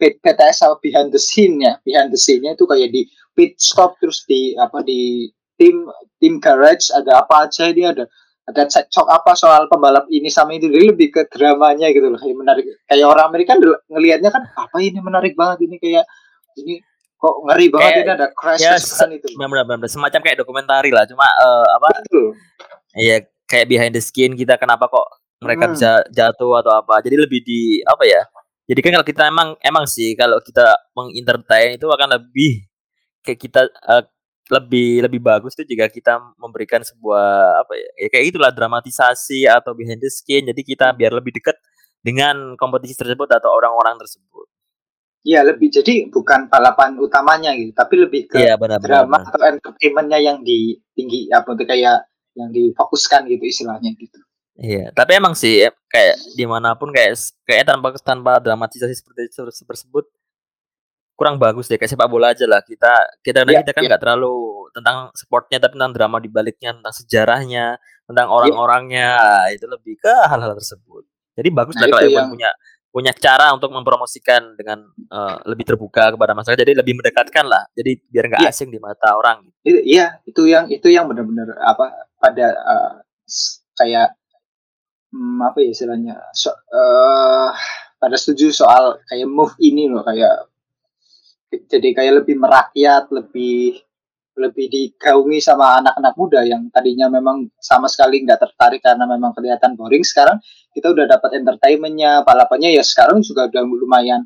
PTS sama behind the scene nya behind the scene nya itu kayak di pit stop terus di apa di tim tim garage ada apa aja ini ada. Ada cekcok apa soal pembalap ini sama itu jadi lebih ke dramanya gitu loh. Kayak menarik kayak orang Amerika ngelihatnya kan apa ini menarik banget ini kayak ini kok ngeri banget kayak, ini ada crash ya, itu. benar, benar, benar, semacam kayak dokumentari lah cuma uh, apa? Iya kayak behind the skin kita kenapa kok mereka hmm. bisa jatuh atau apa. Jadi lebih di apa ya? Jadi kan kalau kita emang emang sih kalau kita mengintertain itu akan lebih kayak kita uh, lebih lebih bagus itu jika kita memberikan sebuah apa ya, ya kayak itulah dramatisasi atau behind the skin jadi kita hmm. biar lebih dekat dengan kompetisi tersebut atau orang-orang tersebut Iya lebih jadi bukan balapan utamanya gitu, tapi lebih ke ya, benar, drama benar, atau entertainmentnya yang di tinggi apa tuh kayak yang difokuskan gitu istilahnya gitu. Iya, tapi emang sih kayak di mana pun kayak kayak tanpa tanpa dramatisasi seperti tersebut kurang bagus deh kayak sepak bola aja lah kita kita ya, kita kan iya. nggak ya. terlalu tentang sportnya tapi tentang drama di baliknya tentang sejarahnya tentang iya. orang-orangnya ya. itu lebih ke hal-hal tersebut jadi bagus nah, lah kalau yang... punya punya cara untuk mempromosikan dengan uh, lebih terbuka kepada masyarakat. Jadi lebih mendekatkan lah. Jadi biar nggak yeah. asing di mata orang iya itu yang itu yang benar-benar apa pada uh, kayak hmm, apa ya istilahnya so, uh, pada setuju soal kayak move ini loh kayak jadi kayak lebih merakyat lebih lebih digaungi sama anak-anak muda yang tadinya memang sama sekali nggak tertarik karena memang kelihatan boring sekarang kita udah dapat entertainmentnya balapannya ya sekarang juga udah lumayan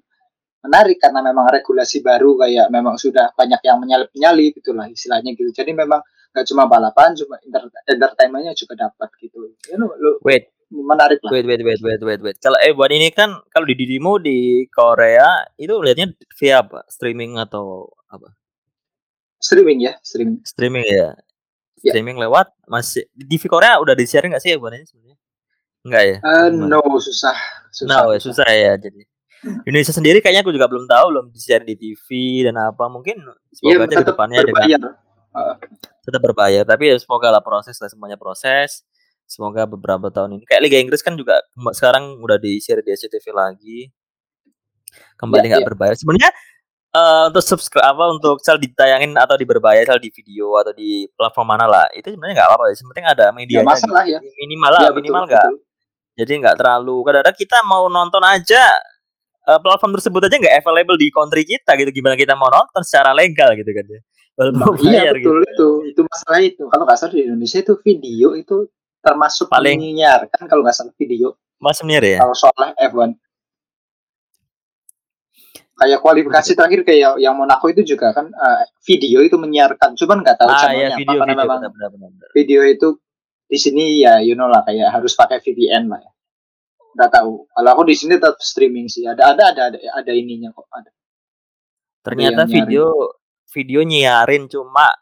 menarik karena memang regulasi baru kayak memang sudah banyak yang menyalip nyalip gitulah istilahnya gitu jadi memang nggak cuma balapan cuma entertainmentnya juga dapat gitu ya, lu, lu, wait menarik lah. Wait, wait, wait, wait, wait, wait. Kalau eh buat ini kan kalau di Didimo di Korea itu lihatnya via apa? Streaming atau apa? Streaming ya, streaming. Streaming ya. ya. Streaming lewat masih di TV Korea udah di share nggak sih ya buat ini sebenarnya? Enggak ya? Uh, no, susah. Susah. No, ya, susah ya. Jadi Indonesia sendiri kayaknya aku juga belum tahu belum di share di TV dan apa mungkin semoga ya, aja depannya dengan uh. tetap berbayar tapi ya semoga lah proses lah semuanya proses semoga beberapa tahun ini kayak Liga Inggris kan juga sekarang udah di share di SCTV lagi kembali nggak yeah, yeah. berbayar. Sebenarnya uh, untuk subscribe apa untuk sel ditayangin atau di berbayar sel di video atau di platform mana lah. Itu sebenarnya nggak apa-apa sih penting ada media ya, masalah gitu. ya minimal lah ya, minimal nggak. jadi nggak terlalu kadang-kadang kita mau nonton aja uh, platform tersebut aja nggak available di country kita gitu. Gimana kita mau nonton secara legal gitu kan ya. Nah, iya betul gitu. itu. Itu masalah itu. Kalau nggak salah di Indonesia itu video itu termasuk paling menyiarkan kalau nggak salah video. Masih ya? Kalau soal F1 kayak kualifikasi terakhir kayak yang Monaco itu juga kan uh, video itu menyiarkan. Cuman nggak tahu ah, ya, video, apa video, memang benar, benar, benar. video itu di sini ya you know lah kayak harus pakai VPN lah ya. Nggak tahu. Kalau aku di sini tetap streaming sih. Ada ada ada ada, ada ininya kok ada. Ternyata video video nyiarin cuma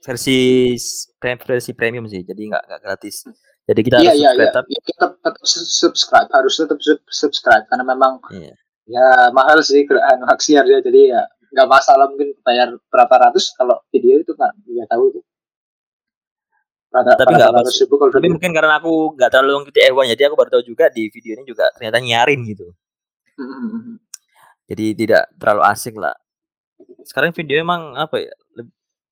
versi versi premium sih. Jadi nggak nggak gratis. Jadi kita iya, harus iya, subscribe iya. tetap tetap subscribe. Harus tetap subscribe. Karena memang iya ya mahal sih anu siar ya jadi ya nggak masalah mungkin bayar berapa ratus kalau video itu kan nggak tahu itu Rata, tapi nggak apa tapi video. mungkin karena aku nggak terlalu mengikuti F1 jadi aku baru tahu juga di video ini juga ternyata nyarin gitu mm-hmm. jadi tidak terlalu asing lah sekarang video emang apa ya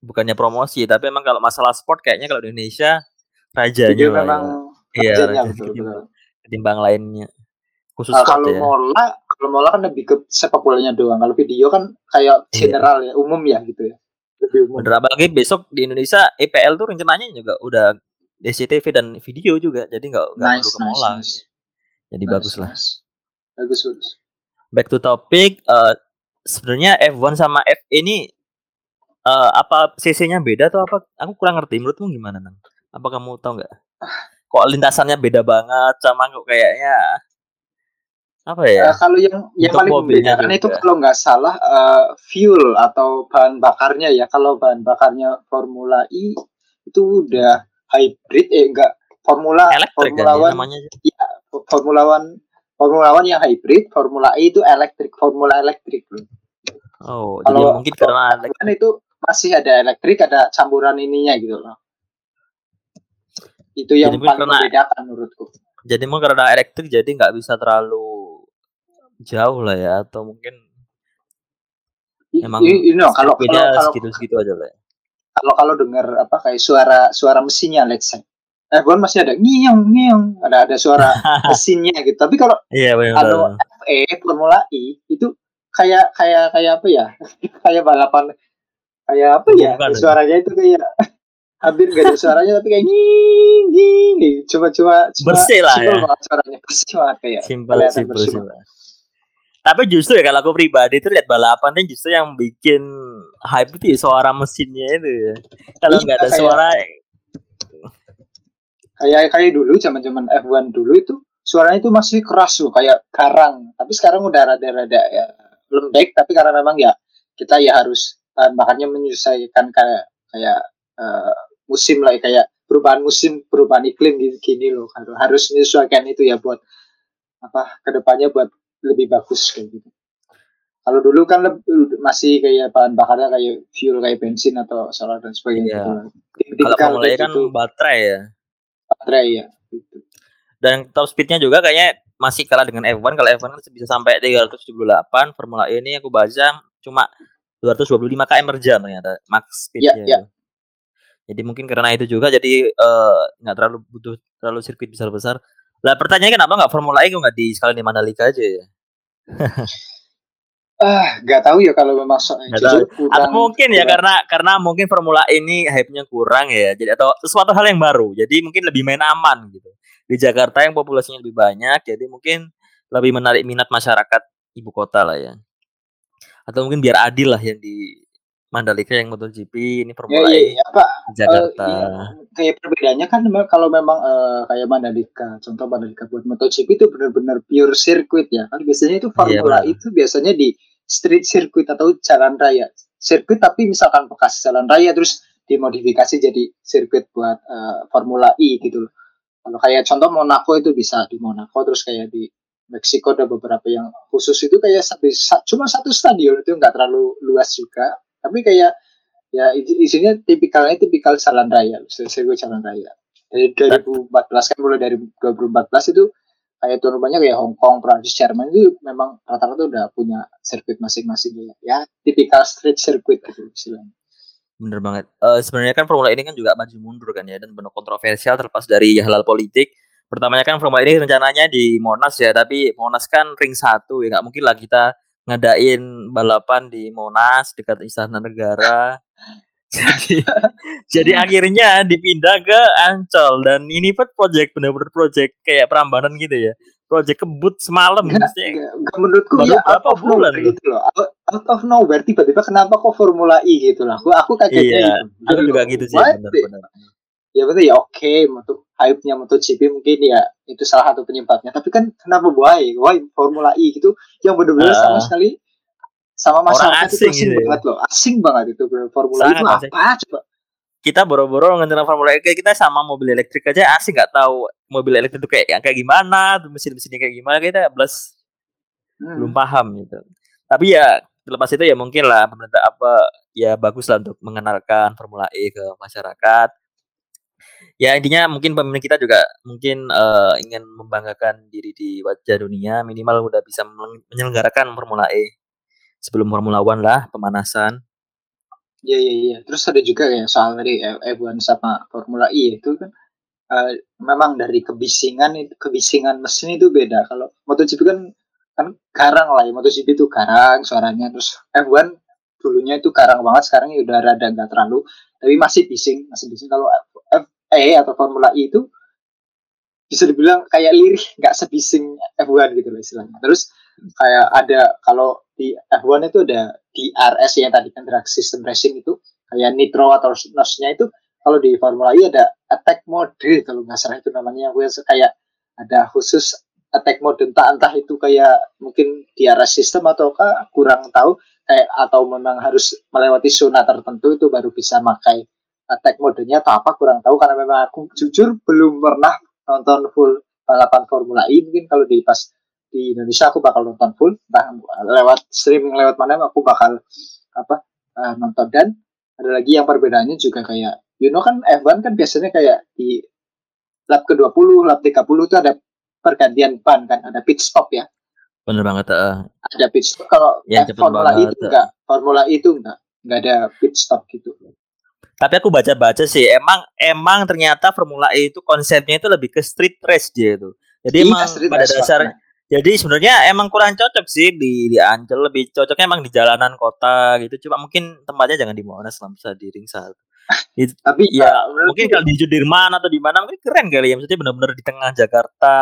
bukannya promosi tapi emang kalau masalah sport kayaknya kalau di Indonesia rajanya video lah memang ya. iya ketimbang, ketimbang lainnya khusus nah, kalau ya. mola kalau mola kan lebih ke sepak bolanya doang. Kalau video kan kayak iya. general ya umum ya gitu ya. Lebih umum. Bener, apalagi besok di Indonesia EPL tuh rencananya juga udah DCTV dan video juga jadi nggak nggak nice, perlu ke mola nice. jadi nice, bagus lah. bagus bagus. Back to topic uh, sebenarnya F1 sama F ini uh, apa CC-nya beda atau apa? Aku kurang ngerti menurutmu gimana nang? Apa kamu tahu nggak? Kok lintasannya beda banget sama kok kayaknya apa ya? Uh, kalau yang yang paling membedakan itu kalau nggak salah uh, fuel atau bahan bakarnya ya. Kalau bahan bakarnya Formula E itu udah hybrid eh enggak Formula elektrik Formula kan, One namanya. Ya, Formula One Formula One yang hybrid, Formula E itu elektrik, Formula elektrik Oh, kalau jadi mungkin karena elektrik itu masih ada elektrik, ada campuran ininya gitu loh. Itu yang jadi paling karena, membedakan menurutku. Jadi mungkin karena elektrik jadi nggak bisa terlalu jauh lah ya atau mungkin emang ini, ini kalau kalau segitu-segitu aja lah. Ya. Kalau kalau dengar apa kayak suara suara mesinnya let's say. Eh, bukan masih ada nyiang nyiang ada ada suara <laughs> mesinnya gitu. Tapi kalau iya, kalau FE Formula E itu kayak kayak kayak apa ya? <laughs> kayak balapan kayak apa ya? Bukan, suaranya itu kayak <laughs> hampir gak ada suaranya tapi kayak gini gini coba coba bersih lah ya suaranya bersih banget kayak simpel simpel simpel tapi justru ya kalau aku pribadi itu lihat balapan itu justru yang bikin hype itu ya suara mesinnya itu ya. Kalau nggak ada suara kayak kayak dulu zaman zaman F1 dulu itu suaranya itu masih keras tuh kayak garang. Tapi sekarang udah rada-rada ya lembek tapi karena memang ya kita ya harus uh, makanya menyesuaikan kayak kayak uh, musim lah kayak perubahan musim perubahan iklim gini, gini loh harus menyesuaikan itu ya buat apa ke depannya buat lebih bagus kayak gitu. Kalau dulu kan lebih, masih kayak bahan bakarnya kayak fuel kayak bensin atau solar dan sebagainya. Iya. Kalau mulai kan gitu. baterai ya. Baterai ya. Gitu. Dan top speednya juga kayaknya masih kalah dengan F1. Kalau F1 kan bisa sampai 378. Formula E ini aku baca cuma 225 km per jam ternyata max speednya. Iya, iya. Jadi mungkin karena itu juga jadi eh, nggak uh, terlalu butuh terlalu sirkuit besar-besar. Lah pertanyaannya kenapa nggak Formula E nggak di sekalian di Mandalika aja ya? <laughs> Ah, nggak tahu ya kalau memang so kurang, atau mungkin ya karena karena mungkin Formula E ini hype-nya kurang ya. Jadi atau sesuatu hal yang baru. Jadi mungkin lebih main aman gitu. Di Jakarta yang populasinya lebih banyak, jadi mungkin lebih menarik minat masyarakat ibu kota lah ya. Atau mungkin biar adil lah yang di Mandalika yang MotoGP ini Formula ya, ya, ya, Pak. Jakarta. Uh, iya. Kayak perbedaannya kan kalau memang uh, kayak Mandalika, contoh Mandalika buat MotoGP itu benar-benar pure sirkuit ya. Kan biasanya itu iya, Formula ya, itu biasanya di street circuit atau jalan raya. Sirkuit tapi misalkan bekas jalan raya terus dimodifikasi jadi sirkuit buat uh, Formula E gitu loh. Kalau kayak contoh Monaco itu bisa di Monaco terus kayak di Meksiko ada beberapa yang khusus itu kayak satu, cuma satu stadion itu nggak terlalu luas juga tapi kayak ya isinya tipikalnya tipikal jalan raya sirkuit jalan raya dari 2014 kan mulai dari 2014 itu kayak tuan rumahnya kayak Hong Kong, Prancis, Jerman itu memang rata-rata udah punya sirkuit masing-masing ya. Ya, tipikal street circuit gitu istilahnya. Bener banget. Uh, sebenarnya kan formula ini kan juga maju mundur kan ya dan penuh kontroversial terlepas dari halal politik. Pertamanya kan formula ini rencananya di Monas ya, tapi Monas kan ring satu ya nggak mungkin lah kita ngadain balapan di Monas dekat Istana Negara. <laughs> jadi jadi akhirnya dipindah ke Ancol. Dan ini pun project bener-bener project kayak perambanan gitu ya. Project kebut semalam. Enggak, menurutku ya apa bulan gitu. loh. Out of nowhere tiba-tiba kenapa kok Formula E gitu lah aku aku kagetnya iya, gitu. aku juga gitu sih bener-bener. Ya betul ya oke okay, untuk hype-nya MotoGP mungkin ya itu salah satu penyebabnya. Tapi kan kenapa why why Formula E gitu yang benar-benar uh, sama sekali sama masyarakat asing itu asing gitu ya. banget loh. Asing banget itu Formula E itu apa? Coba. Kita boro-boro ngenal Formula E kita sama mobil elektrik aja asing nggak tahu mobil elektrik itu kayak kayak gimana mesin-mesinnya kayak gimana kita plus hmm. belum paham gitu. Tapi ya lepas itu ya mungkin lah pemerintah apa ya bagus lah untuk mengenalkan Formula E ke masyarakat ya intinya mungkin pemimpin kita juga mungkin uh, ingin membanggakan diri di wajah dunia minimal udah bisa menyelenggarakan Formula E sebelum Formula One lah pemanasan Iya iya iya. Terus ada juga ya soal tadi F1 sama Formula E itu kan uh, memang dari kebisingan itu kebisingan mesin itu beda. Kalau MotoGP kan kan garang lah ya MotoGP itu garang suaranya terus F1 dulunya itu garang banget sekarang ya udah rada nggak terlalu tapi masih bising masih bising kalau FE atau Formula E itu bisa dibilang kayak lirih nggak sebising F1 gitu loh istilahnya. Terus kayak ada kalau di F1 itu ada DRS yang tadi kan drag system racing itu. Kayak nitro atau nosnya itu kalau di Formula E ada attack mode kalau nggak salah itu namanya. Gue kayak ada khusus attack mode entah entah itu kayak mungkin DRS system ataukah kurang tahu kayak atau memang harus melewati zona tertentu itu baru bisa pakai attack modenya atau apa kurang tahu karena memang aku jujur belum pernah nonton full balapan Formula E mungkin kalau di pas di Indonesia aku bakal nonton full entah lewat streaming lewat mana aku bakal apa uh, nonton dan ada lagi yang perbedaannya juga kayak you know kan F1 kan biasanya kayak di lap ke-20, lap 30 itu ada pergantian ban kan, ada pit stop ya. Bener banget. Uh. Ada pit stop kalau ya, Formula E itu enggak, Formula E itu enggak, enggak ada pit stop gitu. Tapi aku baca-baca sih, emang emang ternyata Formula E itu konsepnya itu lebih ke street race dia itu. Jadi iya, emang pada dasarnya jadi sebenarnya emang kurang cocok sih di di Ancol lebih cocoknya emang di jalanan kota gitu. Cuma mungkin tempatnya jangan di Monas lah bisa di ring satu. <laughs> Tapi ya mungkin kalau di Sudirman atau di mana mungkin keren kali ya. Maksudnya benar-benar di tengah Jakarta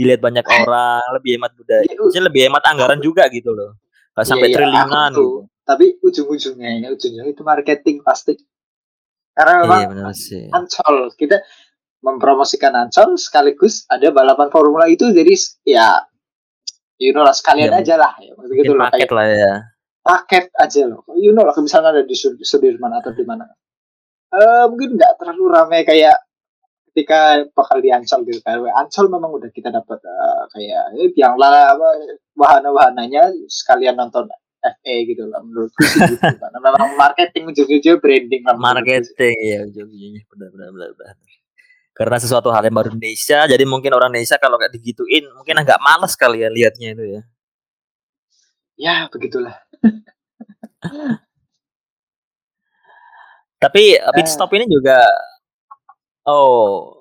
dilihat banyak orang lebih hemat budaya. Ya, Maksudnya lebih hemat anggaran juga gitu loh. Gak iya, sampai ya, triliunan gitu. Tapi ujung-ujungnya ini ujungnya itu marketing pasti. Karena memang iya, Ancol. Kita mempromosikan Ancol sekaligus ada balapan formula itu jadi ya you know lah sekalian ya, aja lah ya begitu loh paket lah ya. paket aja loh. You know lah misalnya ada di Sudirman atau di mana. Uh, mungkin nggak terlalu ramai kayak ketika bakal di Ancol gitu kan. Ancol memang udah kita dapat uh, kayak eh, yang lah wahana-wahananya sekalian nonton FA gitu lah menurut sih gitu. <laughs> Karena memang marketing ujung-ujungnya branding lah marketing ya ujung-ujungnya. Benar benar benar benar. Karena sesuatu hal yang baru Indonesia jadi mungkin orang Indonesia kalau kayak digituin mungkin agak males kali ya liatnya itu ya. Ya begitulah. <laughs> Tapi pit eh. stop ini juga oh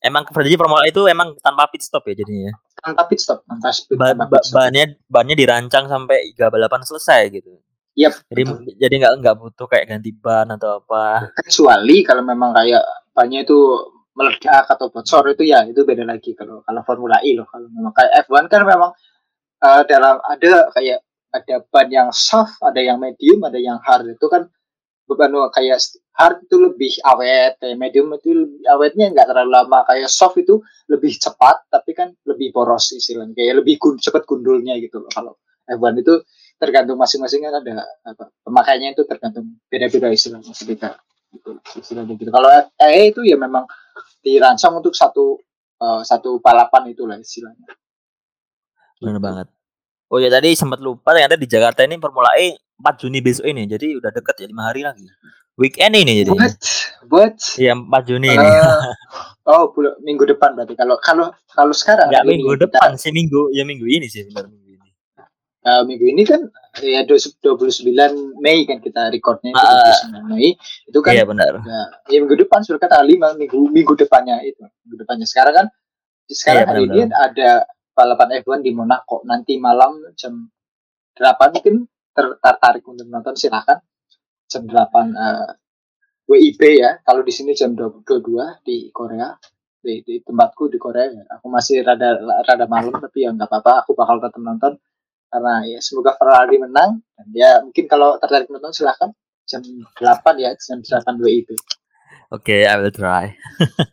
emang jadi Formula itu emang tanpa pit stop ya jadinya tanpa pit stop tanpa speed, ba ba bannya bannya dirancang sampai hingga balapan selesai gitu Yep, jadi betul. jadi nggak nggak butuh kayak ganti ban atau apa. Kecuali kalau memang kayak bannya itu meledak atau bocor itu ya itu beda lagi kalau kalau Formula E loh kalau memang kayak F1 kan memang uh, dalam ada kayak ada ban yang soft, ada yang medium, ada yang hard itu kan bukan kayak hard itu lebih awet, kayak medium itu lebih awetnya nggak terlalu lama, kayak soft itu lebih cepat tapi kan lebih boros istilahnya, kayak lebih gun, cepat gundulnya gitu loh kalau F1 itu tergantung masing-masing kan ada apa pemakaiannya itu tergantung beda-beda istilahnya beda gitu istilahnya gitu kalau E itu ya memang dirancang untuk satu uh, satu balapan itulah istilahnya. Benar gitu. banget. Oh ya tadi sempat lupa ternyata di Jakarta ini Formula E 4 Juni besok ini. Jadi udah deket ya lima hari lagi. Weekend ini jadi. Buat buat Iya 4 Juni uh, ini. <laughs> Oh, minggu depan berarti. Kalau kalau kalau sekarang Enggak minggu depan kita, sih minggu ya minggu ini sih benar minggu ini. Uh, minggu ini kan ya 29 Mei kan kita recordnya uh, 29 Mei itu kan iya benar. Ya, ya minggu depan sudah kata lima minggu minggu depannya itu minggu depannya sekarang kan sekarang iya, hari benar, ini ada balapan F1 di Monaco nanti malam jam 8 mungkin tertarik untuk nonton silakan jam 8 uh, WIB ya. Kalau di sini jam 22 di Korea. Di, di tempatku di Korea ya. Aku masih rada rada malam tapi ya nggak apa-apa. Aku bakal tetap nonton karena ya semoga Ferrari menang dan ya mungkin kalau tertarik nonton silahkan jam 8 ya jam 8 WIB. Oke, okay, I will try.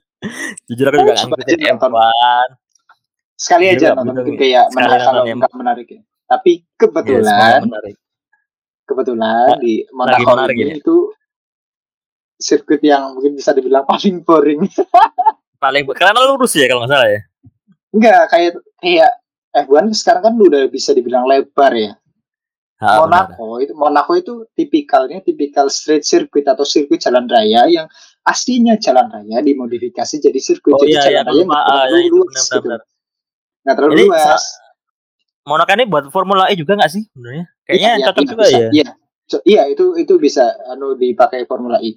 <laughs> Jujur aku juga nggak ngikutin F1. Sekali aja nonton mungkin kayak menarik kalau nggak menarik ya. Tapi kebetulan yes, kebetulan nah, di Monaco ini ya? itu sirkuit yang mungkin bisa dibilang paling boring. <laughs> paling karena lurus ya kalau nggak salah ya. Enggak, kayak kayak F1 sekarang kan udah bisa dibilang lebar ya. Ha, Monaco benar. itu Monaco itu tipikalnya tipikal street circuit atau sirkuit jalan raya yang aslinya jalan raya dimodifikasi jadi sirkuit oh, jadi iya, jalan iya, raya nggak terlalu iya, luas benar, gitu. Nggak terlalu luas. Monaco ini buat Formula E juga nggak sih sebenarnya? Kayaknya iya, cocok iya, juga bisa, ya. Iya. Iya, itu itu bisa anu dipakai Formula E.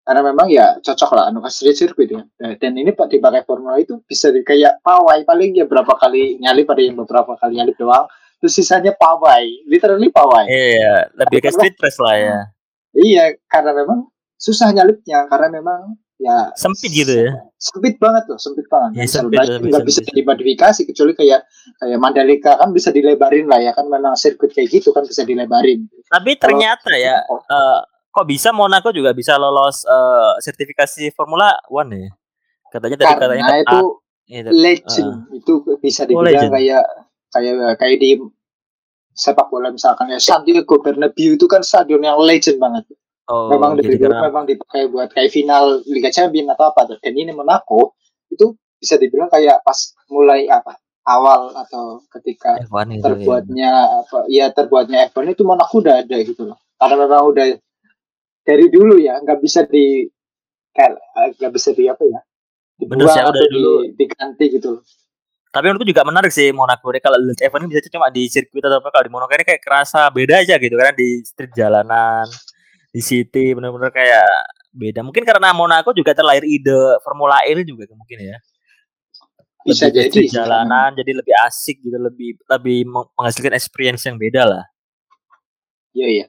Karena memang ya cocok lah anu street circuit ya. Nah, dan ini pak dipakai formula itu bisa di, kayak pawai paling ya berapa kali nyalip pada yang beberapa kali nyalip doang. Terus sisanya pawai literally pawai. Iya lebih ke street race lah ya. Iya karena memang susah nyalipnya karena memang ya sempit gitu ya? Sempit banget loh sempit banget. Ya, sempit, sempit, nggak bisa dimodifikasi kecuali kayak kayak Mandalika kan bisa dilebarin lah ya kan memang sirkuit kayak gitu kan bisa dilebarin. Tapi ternyata Kalau, ya uh, kok bisa Monaco juga bisa lolos uh, sertifikasi Formula One ya? Katanya tadi Karena katanya itu ya, legend. Uh, itu bisa oh, dibilang oh, kayak kayak kayak di sepak bola misalkan ya Santiago Bernabeu itu kan stadion yang legend banget. Oh, memang dibilang karena... memang dipakai buat kayak final Liga Champions atau apa dan ini Monaco itu bisa dibilang kayak pas mulai apa awal atau ketika F1 itu, terbuatnya ya. apa ya terbuatnya F1 itu Monaco udah ada gitu loh. Karena memang udah dari dulu ya nggak bisa di nggak bisa di apa ya dibuang sih, udah dulu. diganti gitu tapi menurutku juga menarik sih Monaco ini. Kalau lihat event ini bisa cuma di sirkuit atau apa kalau di Monaco ini kayak kerasa beda aja gitu karena di street jalanan di city benar-benar kayak beda. Mungkin karena Monaco juga terlahir ide Formula E ini juga mungkin ya. Bisa lebih jadi jalanan jadi lebih asik gitu lebih lebih menghasilkan experience yang beda lah. Iya iya.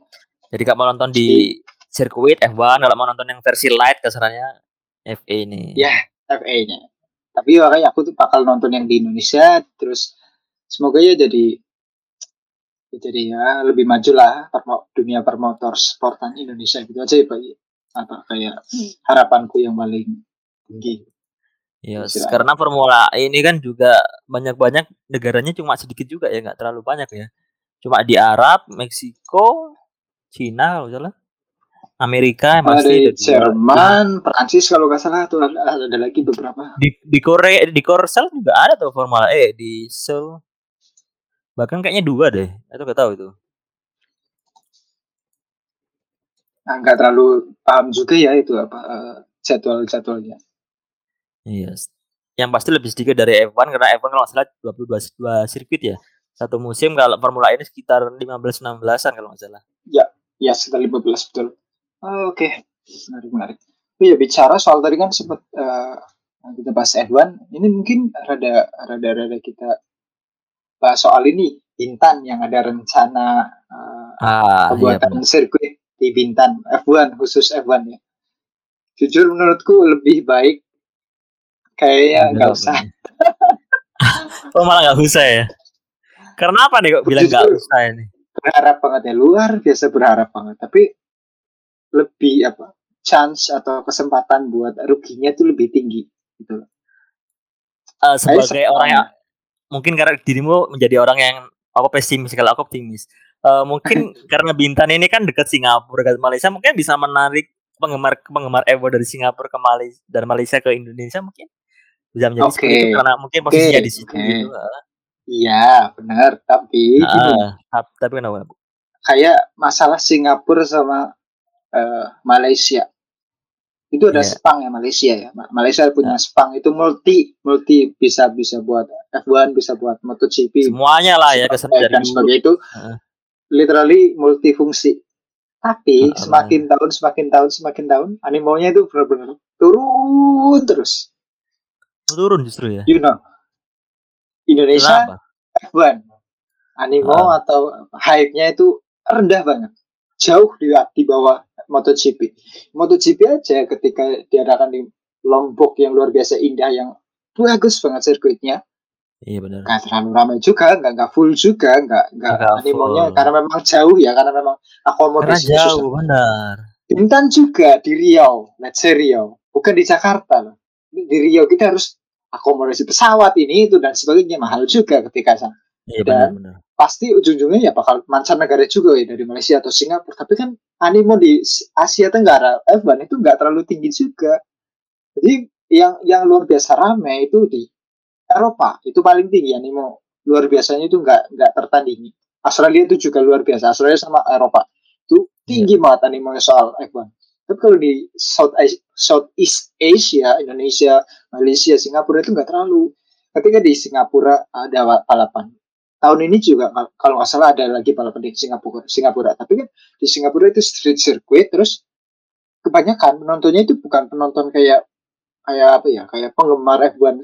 Jadi kalau mau nonton di sirkuit F1 kalau mau nonton yang versi light kesarannya FA ini. Ya, FA-nya. Tapi makanya aku tuh bakal nonton yang di Indonesia terus semoga ya jadi jadi ya lebih maju lah dunia permotor sportan Indonesia gitu aja ya Pak. Apa kayak harapanku yang paling tinggi. Ya, yes, karena Formula E ini kan juga banyak-banyak negaranya cuma sedikit juga ya, nggak terlalu banyak ya. Cuma di Arab, Meksiko, Cina kalau salah. Amerika ada di Jerman, Prancis kalau nggak salah tuh ada, ada lagi beberapa. Di di Korea di Korsel juga ada tuh Formula E di Seoul. Bahkan kayaknya dua deh. Itu nggak tahu itu. Nah, nggak terlalu paham juga ya itu apa uh, jadwal-jadwalnya. Iya. Yes. Yang pasti lebih sedikit dari F1 karena F1 kalau nggak salah 22 dua sirkuit ya. Satu musim kalau Formula E ini sekitar 15 16-an kalau nggak salah. Ya, ya sekitar 15 betul. Oh, Oke, okay. menarik menarik. Oh ya bicara soal tadi kan sempat uh, kita bahas Edwan, ini mungkin rada rada rada kita bahas soal ini Bintan yang ada rencana uh, ah, pembuatan iya, sirkuit di Bintan F1 khusus F1 ya. Jujur menurutku lebih baik kayaknya nggak usah. <laughs> oh malah nggak usah ya? Karena apa nih kok bilang nggak usah ini? Berharap banget ya luar biasa berharap banget. Tapi lebih apa chance atau kesempatan buat ruginya itu lebih tinggi gitu uh, sebagai orang yang mungkin karena dirimu menjadi orang yang apa pesimis kalau aku optimis uh, mungkin <laughs> karena Bintan ini kan dekat Singapura dekat Malaysia mungkin bisa menarik penggemar penggemar Evo dari Singapura ke Malaysia dan Malaysia ke Indonesia mungkin bisa menjadi okay. seperti itu karena mungkin posisinya okay. di situ okay. gitu. Iya benar tapi uh, tapi kenapa? Kayak masalah Singapura sama uh, Malaysia. Itu ada Iya. Sepang ya Malaysia ya. Ma- Malaysia punya Sepang itu multi multi bisa bisa buat F1 bisa buat MotoGP Semuanya lah ya kesan dari dan sebagainya itu Heeh. literally multifungsi. Tapi Heeh, semakin tahun semakin tahun semakin tahun animonya itu benar-benar turun terus. Turun justru ya. You know. Indonesia Kenapa? F1 animo Ah. atau hype-nya itu rendah banget. Jauh di, di bawah MotoGP. MotoGP aja ketika diadakan di Lombok yang luar biasa indah yang bagus banget sirkuitnya Iya benar. nggak terlalu ramai juga nggak nggak full juga nggak nggak animonya full. karena memang jauh ya karena memang Karena akomodasinya susah jauh benar. Bintan juga di Riau let's say Riau bukan di Jakarta loh di Riau kita harus akomodasi pesawat ini itu dan sebagainya mahal juga ketika sana Iya benar. Pasti ujung-ujungnya ya bakal mancanegara juga ya dari Malaysia atau Singapura. Tapi kan animo di Asia Tenggara F1 itu nggak terlalu tinggi juga. Jadi yang yang luar biasa ramai itu di Eropa. Itu paling tinggi animo luar biasanya itu nggak nggak tertandingi. Australia itu juga luar biasa. Australia sama Eropa. Itu tinggi banget animonya soal F1 tapi kalau di South As- Southeast Asia Indonesia Malaysia Singapura itu nggak terlalu. Ketika di Singapura ada balapan tahun ini juga kal- kalau nggak salah ada lagi balapan di Singapura Singapura tapi kan di Singapura itu street circuit terus kebanyakan penontonnya itu bukan penonton kayak kayak apa ya kayak penggemar F1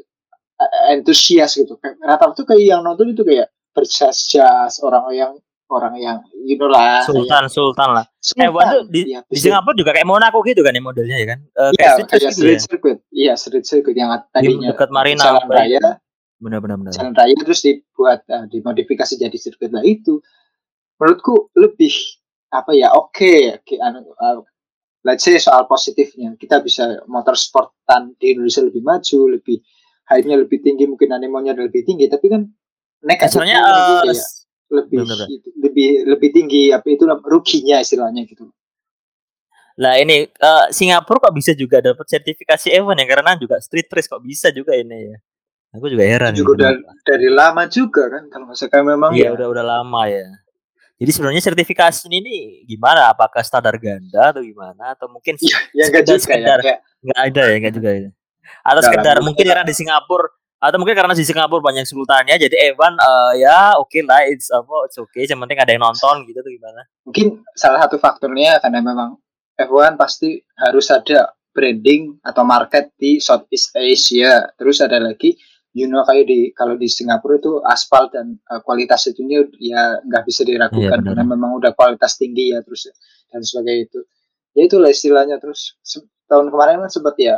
eh, entusias gitu Kayak rata-rata tuh kayak yang nonton itu kayak berjas-jas orang yang orang yang you know lah Sultan Sultan lah. kayak, F1 tuh di, Iya, di Singapura juga kayak Monaco gitu kan ya modelnya ya kan. Eh, Iya, street kayak circuit street ya. circuit. Iya, street circuit yang Di tadinya dekat Marina raya, itu. Benar benar benar. jalan raya terus dibuat eh, dimodifikasi jadi sirkuit lah itu. Menurutku lebih apa ya? Oke, oke, anu, eh, let's say soal positifnya kita bisa motorsportan di Indonesia lebih maju, lebih hype-nya lebih tinggi, mungkin animonya lebih tinggi, tapi kan negatifnya Kasarnya menurutku eh, kayak lebih benar-benar. itu- lebih lebih tinggi apa itu ruginya istilahnya gitu. Lah ini eh, Singapura kok bisa juga dapat sertifikasi F1 ya karena juga street race kok bisa juga ini ya. Aku juga heran. Itu juga udah dari lama juga kan kalau salah memang Iya ya udah udah lama ya. Jadi sebenarnya sertifikasi ini gimana? Apakah standar ganda atau gimana? Atau mungkin Iya, ya enggak juga ya sekedar kayak nggak ada ya nggak juga ya? Atau Dalam sekedar mungkin- karena di Singapura atau mungkin karena di Singapura banyak sultannya jadi Evan eh, ya oke lah it's apa it's okay yang penting ada yang nonton gitu tuh gimana? mungkin salah satu faktornya karena memang F1 pasti harus ada branding atau market di Southeast Asia. Terus ada lagi, you know kayak di kalau di Singapura itu aspal dan uh, kualitas itunya ya nggak bisa diragukan benar. karena memang udah kualitas tinggi ya terus dan sebagainya itu. Ya itulah istilahnya terus se- tahun kemarin kan sempat ya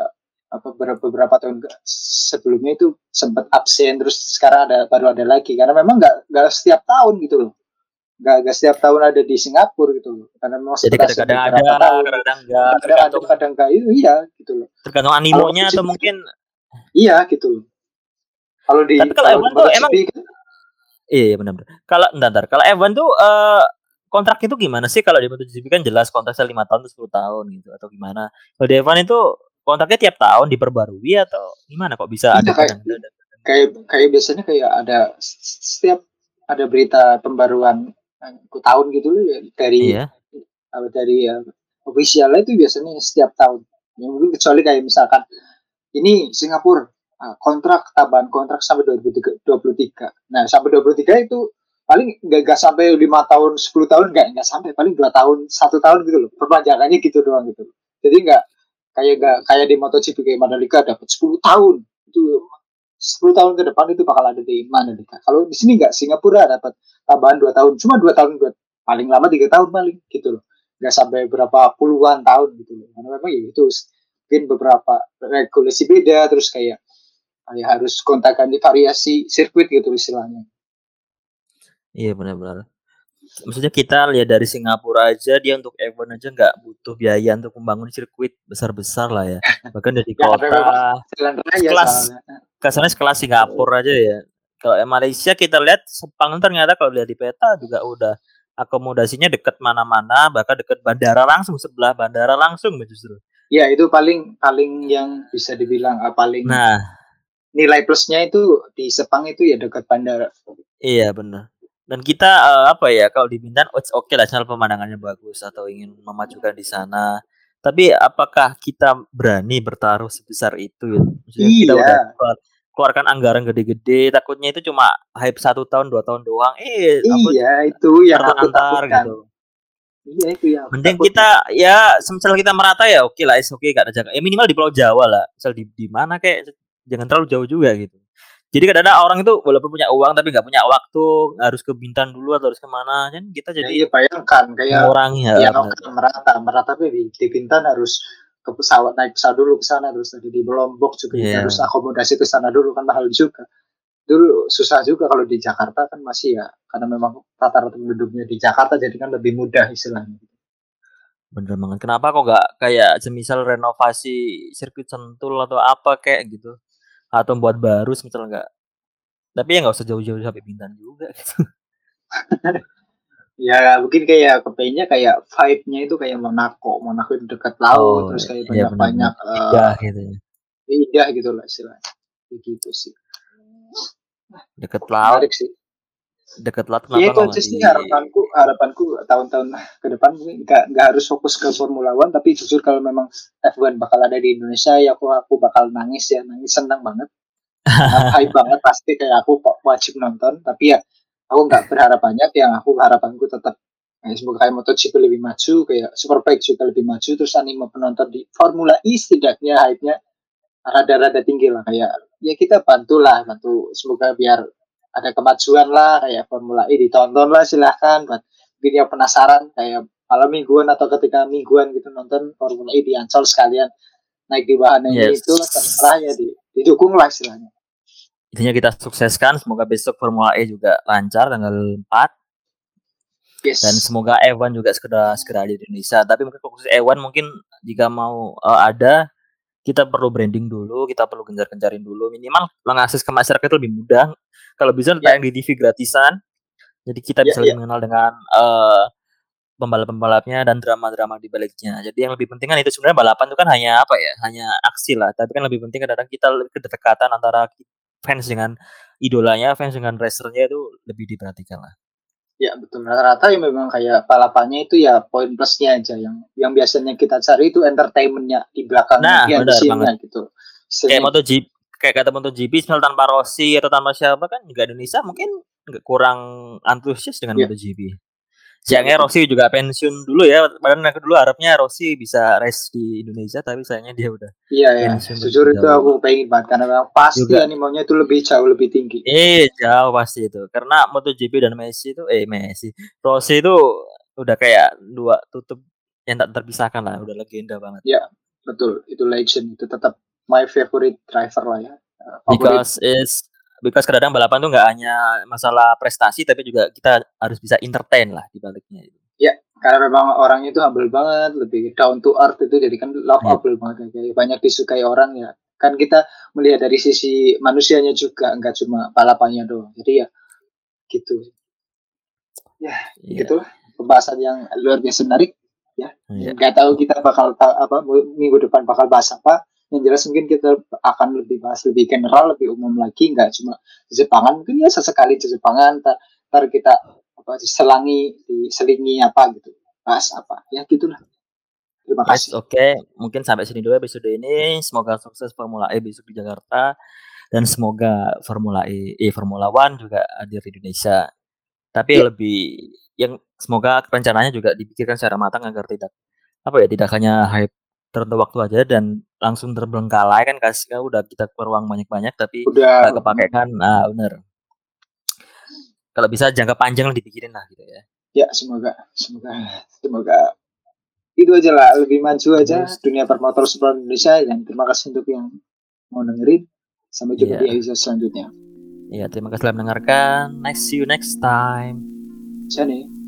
apa beberapa, beberapa tahun sebelumnya itu sempat absen terus sekarang ada baru ada lagi. Karena memang nggak nggak setiap tahun gitu loh. Nggak nggak setiap tahun ada di Singapura gitu loh. Karena memang Jadi kadang-kadang ada, tahun kadang-kadang enggak, kadang ada kadang nggak itu iya gitu loh. tergantung animonya atau mungkin iya gitu loh kalau di Tapi kalau kalau F1 di tuh emang- kan, iya iya, benar-benar. Kalau entar, entar. kalau Evan tuh eh kontrak itu gimana sih kalau di MotoGP kan jelas kontraknya 5 tahun atau 10 tahun gitu atau gimana. Kalau di Evan itu kontraknya tiap tahun diperbarui atau gimana kok bisa Iya, ada kayak- kayak kayak biasanya kayak ada setiap ada berita pembaruan eh, tahun gitu loh ya, dari Iya. apa dari ya, officialnya itu biasanya setiap tahun. Ya, mungkin kecuali kayak misalkan ini Singapura kontrak tambahan kontrak sampai 2023. Nah, sampai 23 itu paling nggak sampai lima tahun 10 tahun nggak nggak sampai paling dua tahun satu tahun gitu loh. Perpanjangannya gitu doang gitu jadi nggak kayak nggak kayak di MotoGP kayak Mandalika dapat 10 tahun. Itu 10 tahun ke depan itu bakal ada di Mandalika. Kalau di sini nggak Singapura dapat tambahan dua tahun. Cuma dua tahun buat paling lama tiga tahun paling gitu loh. Nggak sampai berapa puluhan tahun gitu loh. Karena memang ya itu mungkin beberapa regulasi beda terus kayak kayak harus kontak ganti variasi sirkuit gitu istilahnya Iya benar-benar. Maksudnya kita lihat dari Singapura aja dia untuk F1 aja nggak butuh biaya untuk membangun sirkuit besar-besar lah ya. <laughs> Bahkan dari Ya, kota Kelas. kasarnya sekelas Singapura aja ya. Kalau Malaysia kita lihat Sepang ternyata kalau lihat di peta juga udah akomodasinya dekat mana-mana, bahkan dekat bandara langsung sebelah bandara langsung justru. ya itu paling paling yang bisa dibilang ah, paling Nah, nilai plusnya itu di Sepang itu ya dekat bandara iya benar. Dan kita eh, apa ya kalau di Bintan, oh, oke lah, channel pemandangannya bagus atau ingin memajukan di sana. Tapi apakah kita berani bertaruh sebesar itu ya? Maksudnya iya. kita udah keluarkan anggaran gede-gede, takutnya itu cuma hype satu tahun dua tahun doang. Eh, iya itu yang aku antar gitu. Iya itu ya. Mending kita ya semisal kita merata ya oke lah, oke okay, gak ada jaga. Ya minimal di Pulau Jawa lah. Misal di di mana kayak jangan terlalu jauh juga gitu. Jadi kadang-kadang orang itu walaupun punya uang tapi nggak punya waktu harus ke Bintan dulu atau harus ke mana kan kita jadi ya, iya bayangkan kayak orang ya, ya merata merata tapi di, di Bintan harus ke pesawat naik pesawat dulu ke sana terus tadi di Lombok juga yeah. harus akomodasi ke sana dulu kan mahal juga. Dulu susah juga kalau di Jakarta kan masih ya karena memang rata-rata penduduknya di Jakarta jadi kan lebih mudah istilahnya. Bener banget. Kenapa kok nggak kayak semisal renovasi sirkuit sentul atau apa kayak gitu atau buat baru misal enggak tapi ya nggak usah jauh-jauh sampai Bintan juga. Gitu <laughs> ya mungkin kayak kepengennya kayak vibe-nya itu kayak Monaco. Monaco itu dekat laut oh, terus kayak banyak banyak iya, uh, indah gitu ya. indah gitu lah istilahnya. Begitu sih. Dekat laut. Sih dekat laut ya itu aja sih harapanku harapanku tahun-tahun ke depan nggak nggak harus fokus ke Formula One tapi jujur kalau memang F1 bakal ada di Indonesia ya aku aku bakal nangis ya nangis senang banget. <laughs> Hype banget pasti kayak aku wajib nonton tapi ya aku nggak berharap banyak yang aku harapanku tetap ya, semoga kayak MotoGP lebih maju kayak Superbike juga lebih maju terus anime penonton di Formula E setidaknya hype-nya rada-rada tinggi lah kayak ya kita bantulah bantu semoga biar ada kemajuan lah kayak Formula E ditonton lah silahkan buat mungkin yang penasaran kayak malam mingguan atau ketika mingguan gitu nonton Formula E di Ancol sekalian naik di wahana yes. itu terserah ya di, didukung lah istilahnya intinya kita sukseskan semoga besok Formula E juga lancar tanggal 4 yes. dan semoga F1 juga segera segera di Indonesia tapi mungkin fokus F1 mungkin jika mau uh, ada kita perlu branding dulu, kita perlu gencar-gencarin dulu, minimal mengakses ke masyarakat itu lebih mudah. Kalau bisa yeah. tayang di TV gratisan, jadi kita bisa yeah, yeah. mengenal dengan uh, pembalap-pembalapnya dan drama-drama di baliknya. Jadi yang lebih penting kan itu sebenarnya balapan itu kan hanya apa ya, hanya aksi lah. Tapi kan lebih penting kadang kita kedekatan antara fans dengan idolanya, fans dengan racernya itu lebih diperhatikan lah. Ya betul rata-rata ya memang kayak balapannya itu ya poin plusnya aja yang yang biasanya kita cari itu entertainmentnya di belakang nah, benar gitu. Kayak MotoGP kayak kata MotoGP misal tanpa Rossi atau tanpa siapa kan juga Indonesia mungkin kurang antusias dengan ya. MotoGP. Sayangnya Rossi juga pensiun dulu ya. Padahal aku dulu harapnya Rossi bisa race di Indonesia, tapi sayangnya dia udah. Iya ya. Jujur itu aku pengen banget karena memang pasti juga. animenya itu lebih jauh lebih tinggi. Eh jauh pasti itu. Karena MotoGP dan Messi itu, eh Messi, Rossi itu udah kayak dua tutup yang tak terpisahkan lah. Udah legenda banget. Iya betul. Itu legend. Itu tetap my favorite driver lah ya. Favorite. Because is because kadang balapan tuh nggak hanya masalah prestasi tapi juga kita harus bisa entertain lah di baliknya itu. Ya, karena memang orang itu humble banget, lebih down to earth itu jadi kan lovable ya. banget kayak banyak disukai orang ya. Kan kita melihat dari sisi manusianya juga nggak cuma balapannya doang. Jadi ya gitu. Ya, ya. gitu pembahasan yang luar biasa menarik ya. ya. Nggak tahu kita bakal apa minggu depan bakal bahas apa yang jelas mungkin kita akan lebih bahas lebih general lebih umum lagi nggak cuma di Jepangan. Mungkin ya sesekali Jepangan ntar, ntar kita apa diselangi diselingi apa gitu bahas apa. Ya gitulah. Terima kasih. oke. Okay. mungkin sampai sini dulu episode ini. Semoga sukses Formula E besok di Jakarta. Dan semoga Formula E, e Formula One juga hadir di Indonesia. Tapi yeah. lebih yang semoga rencananya juga dipikirkan secara matang agar tidak apa ya tidak hanya hype tertentu waktu aja dan langsung terbengkalai kan kasih kan udah kita keluar uang banyak-banyak tapi udah. kepake kan? Nah bener. Kalau bisa jangka panjang lah dipikirin lah gitu ya. Ya semoga semoga semoga itu aja lah lebih maju aja Terus. dunia permotor super Indonesia. Dan terima kasih untuk yang mau dengerin. Sampai jumpa yeah. di episode selanjutnya. Ya terima kasih telah mendengarkan. Next see you next time. Jani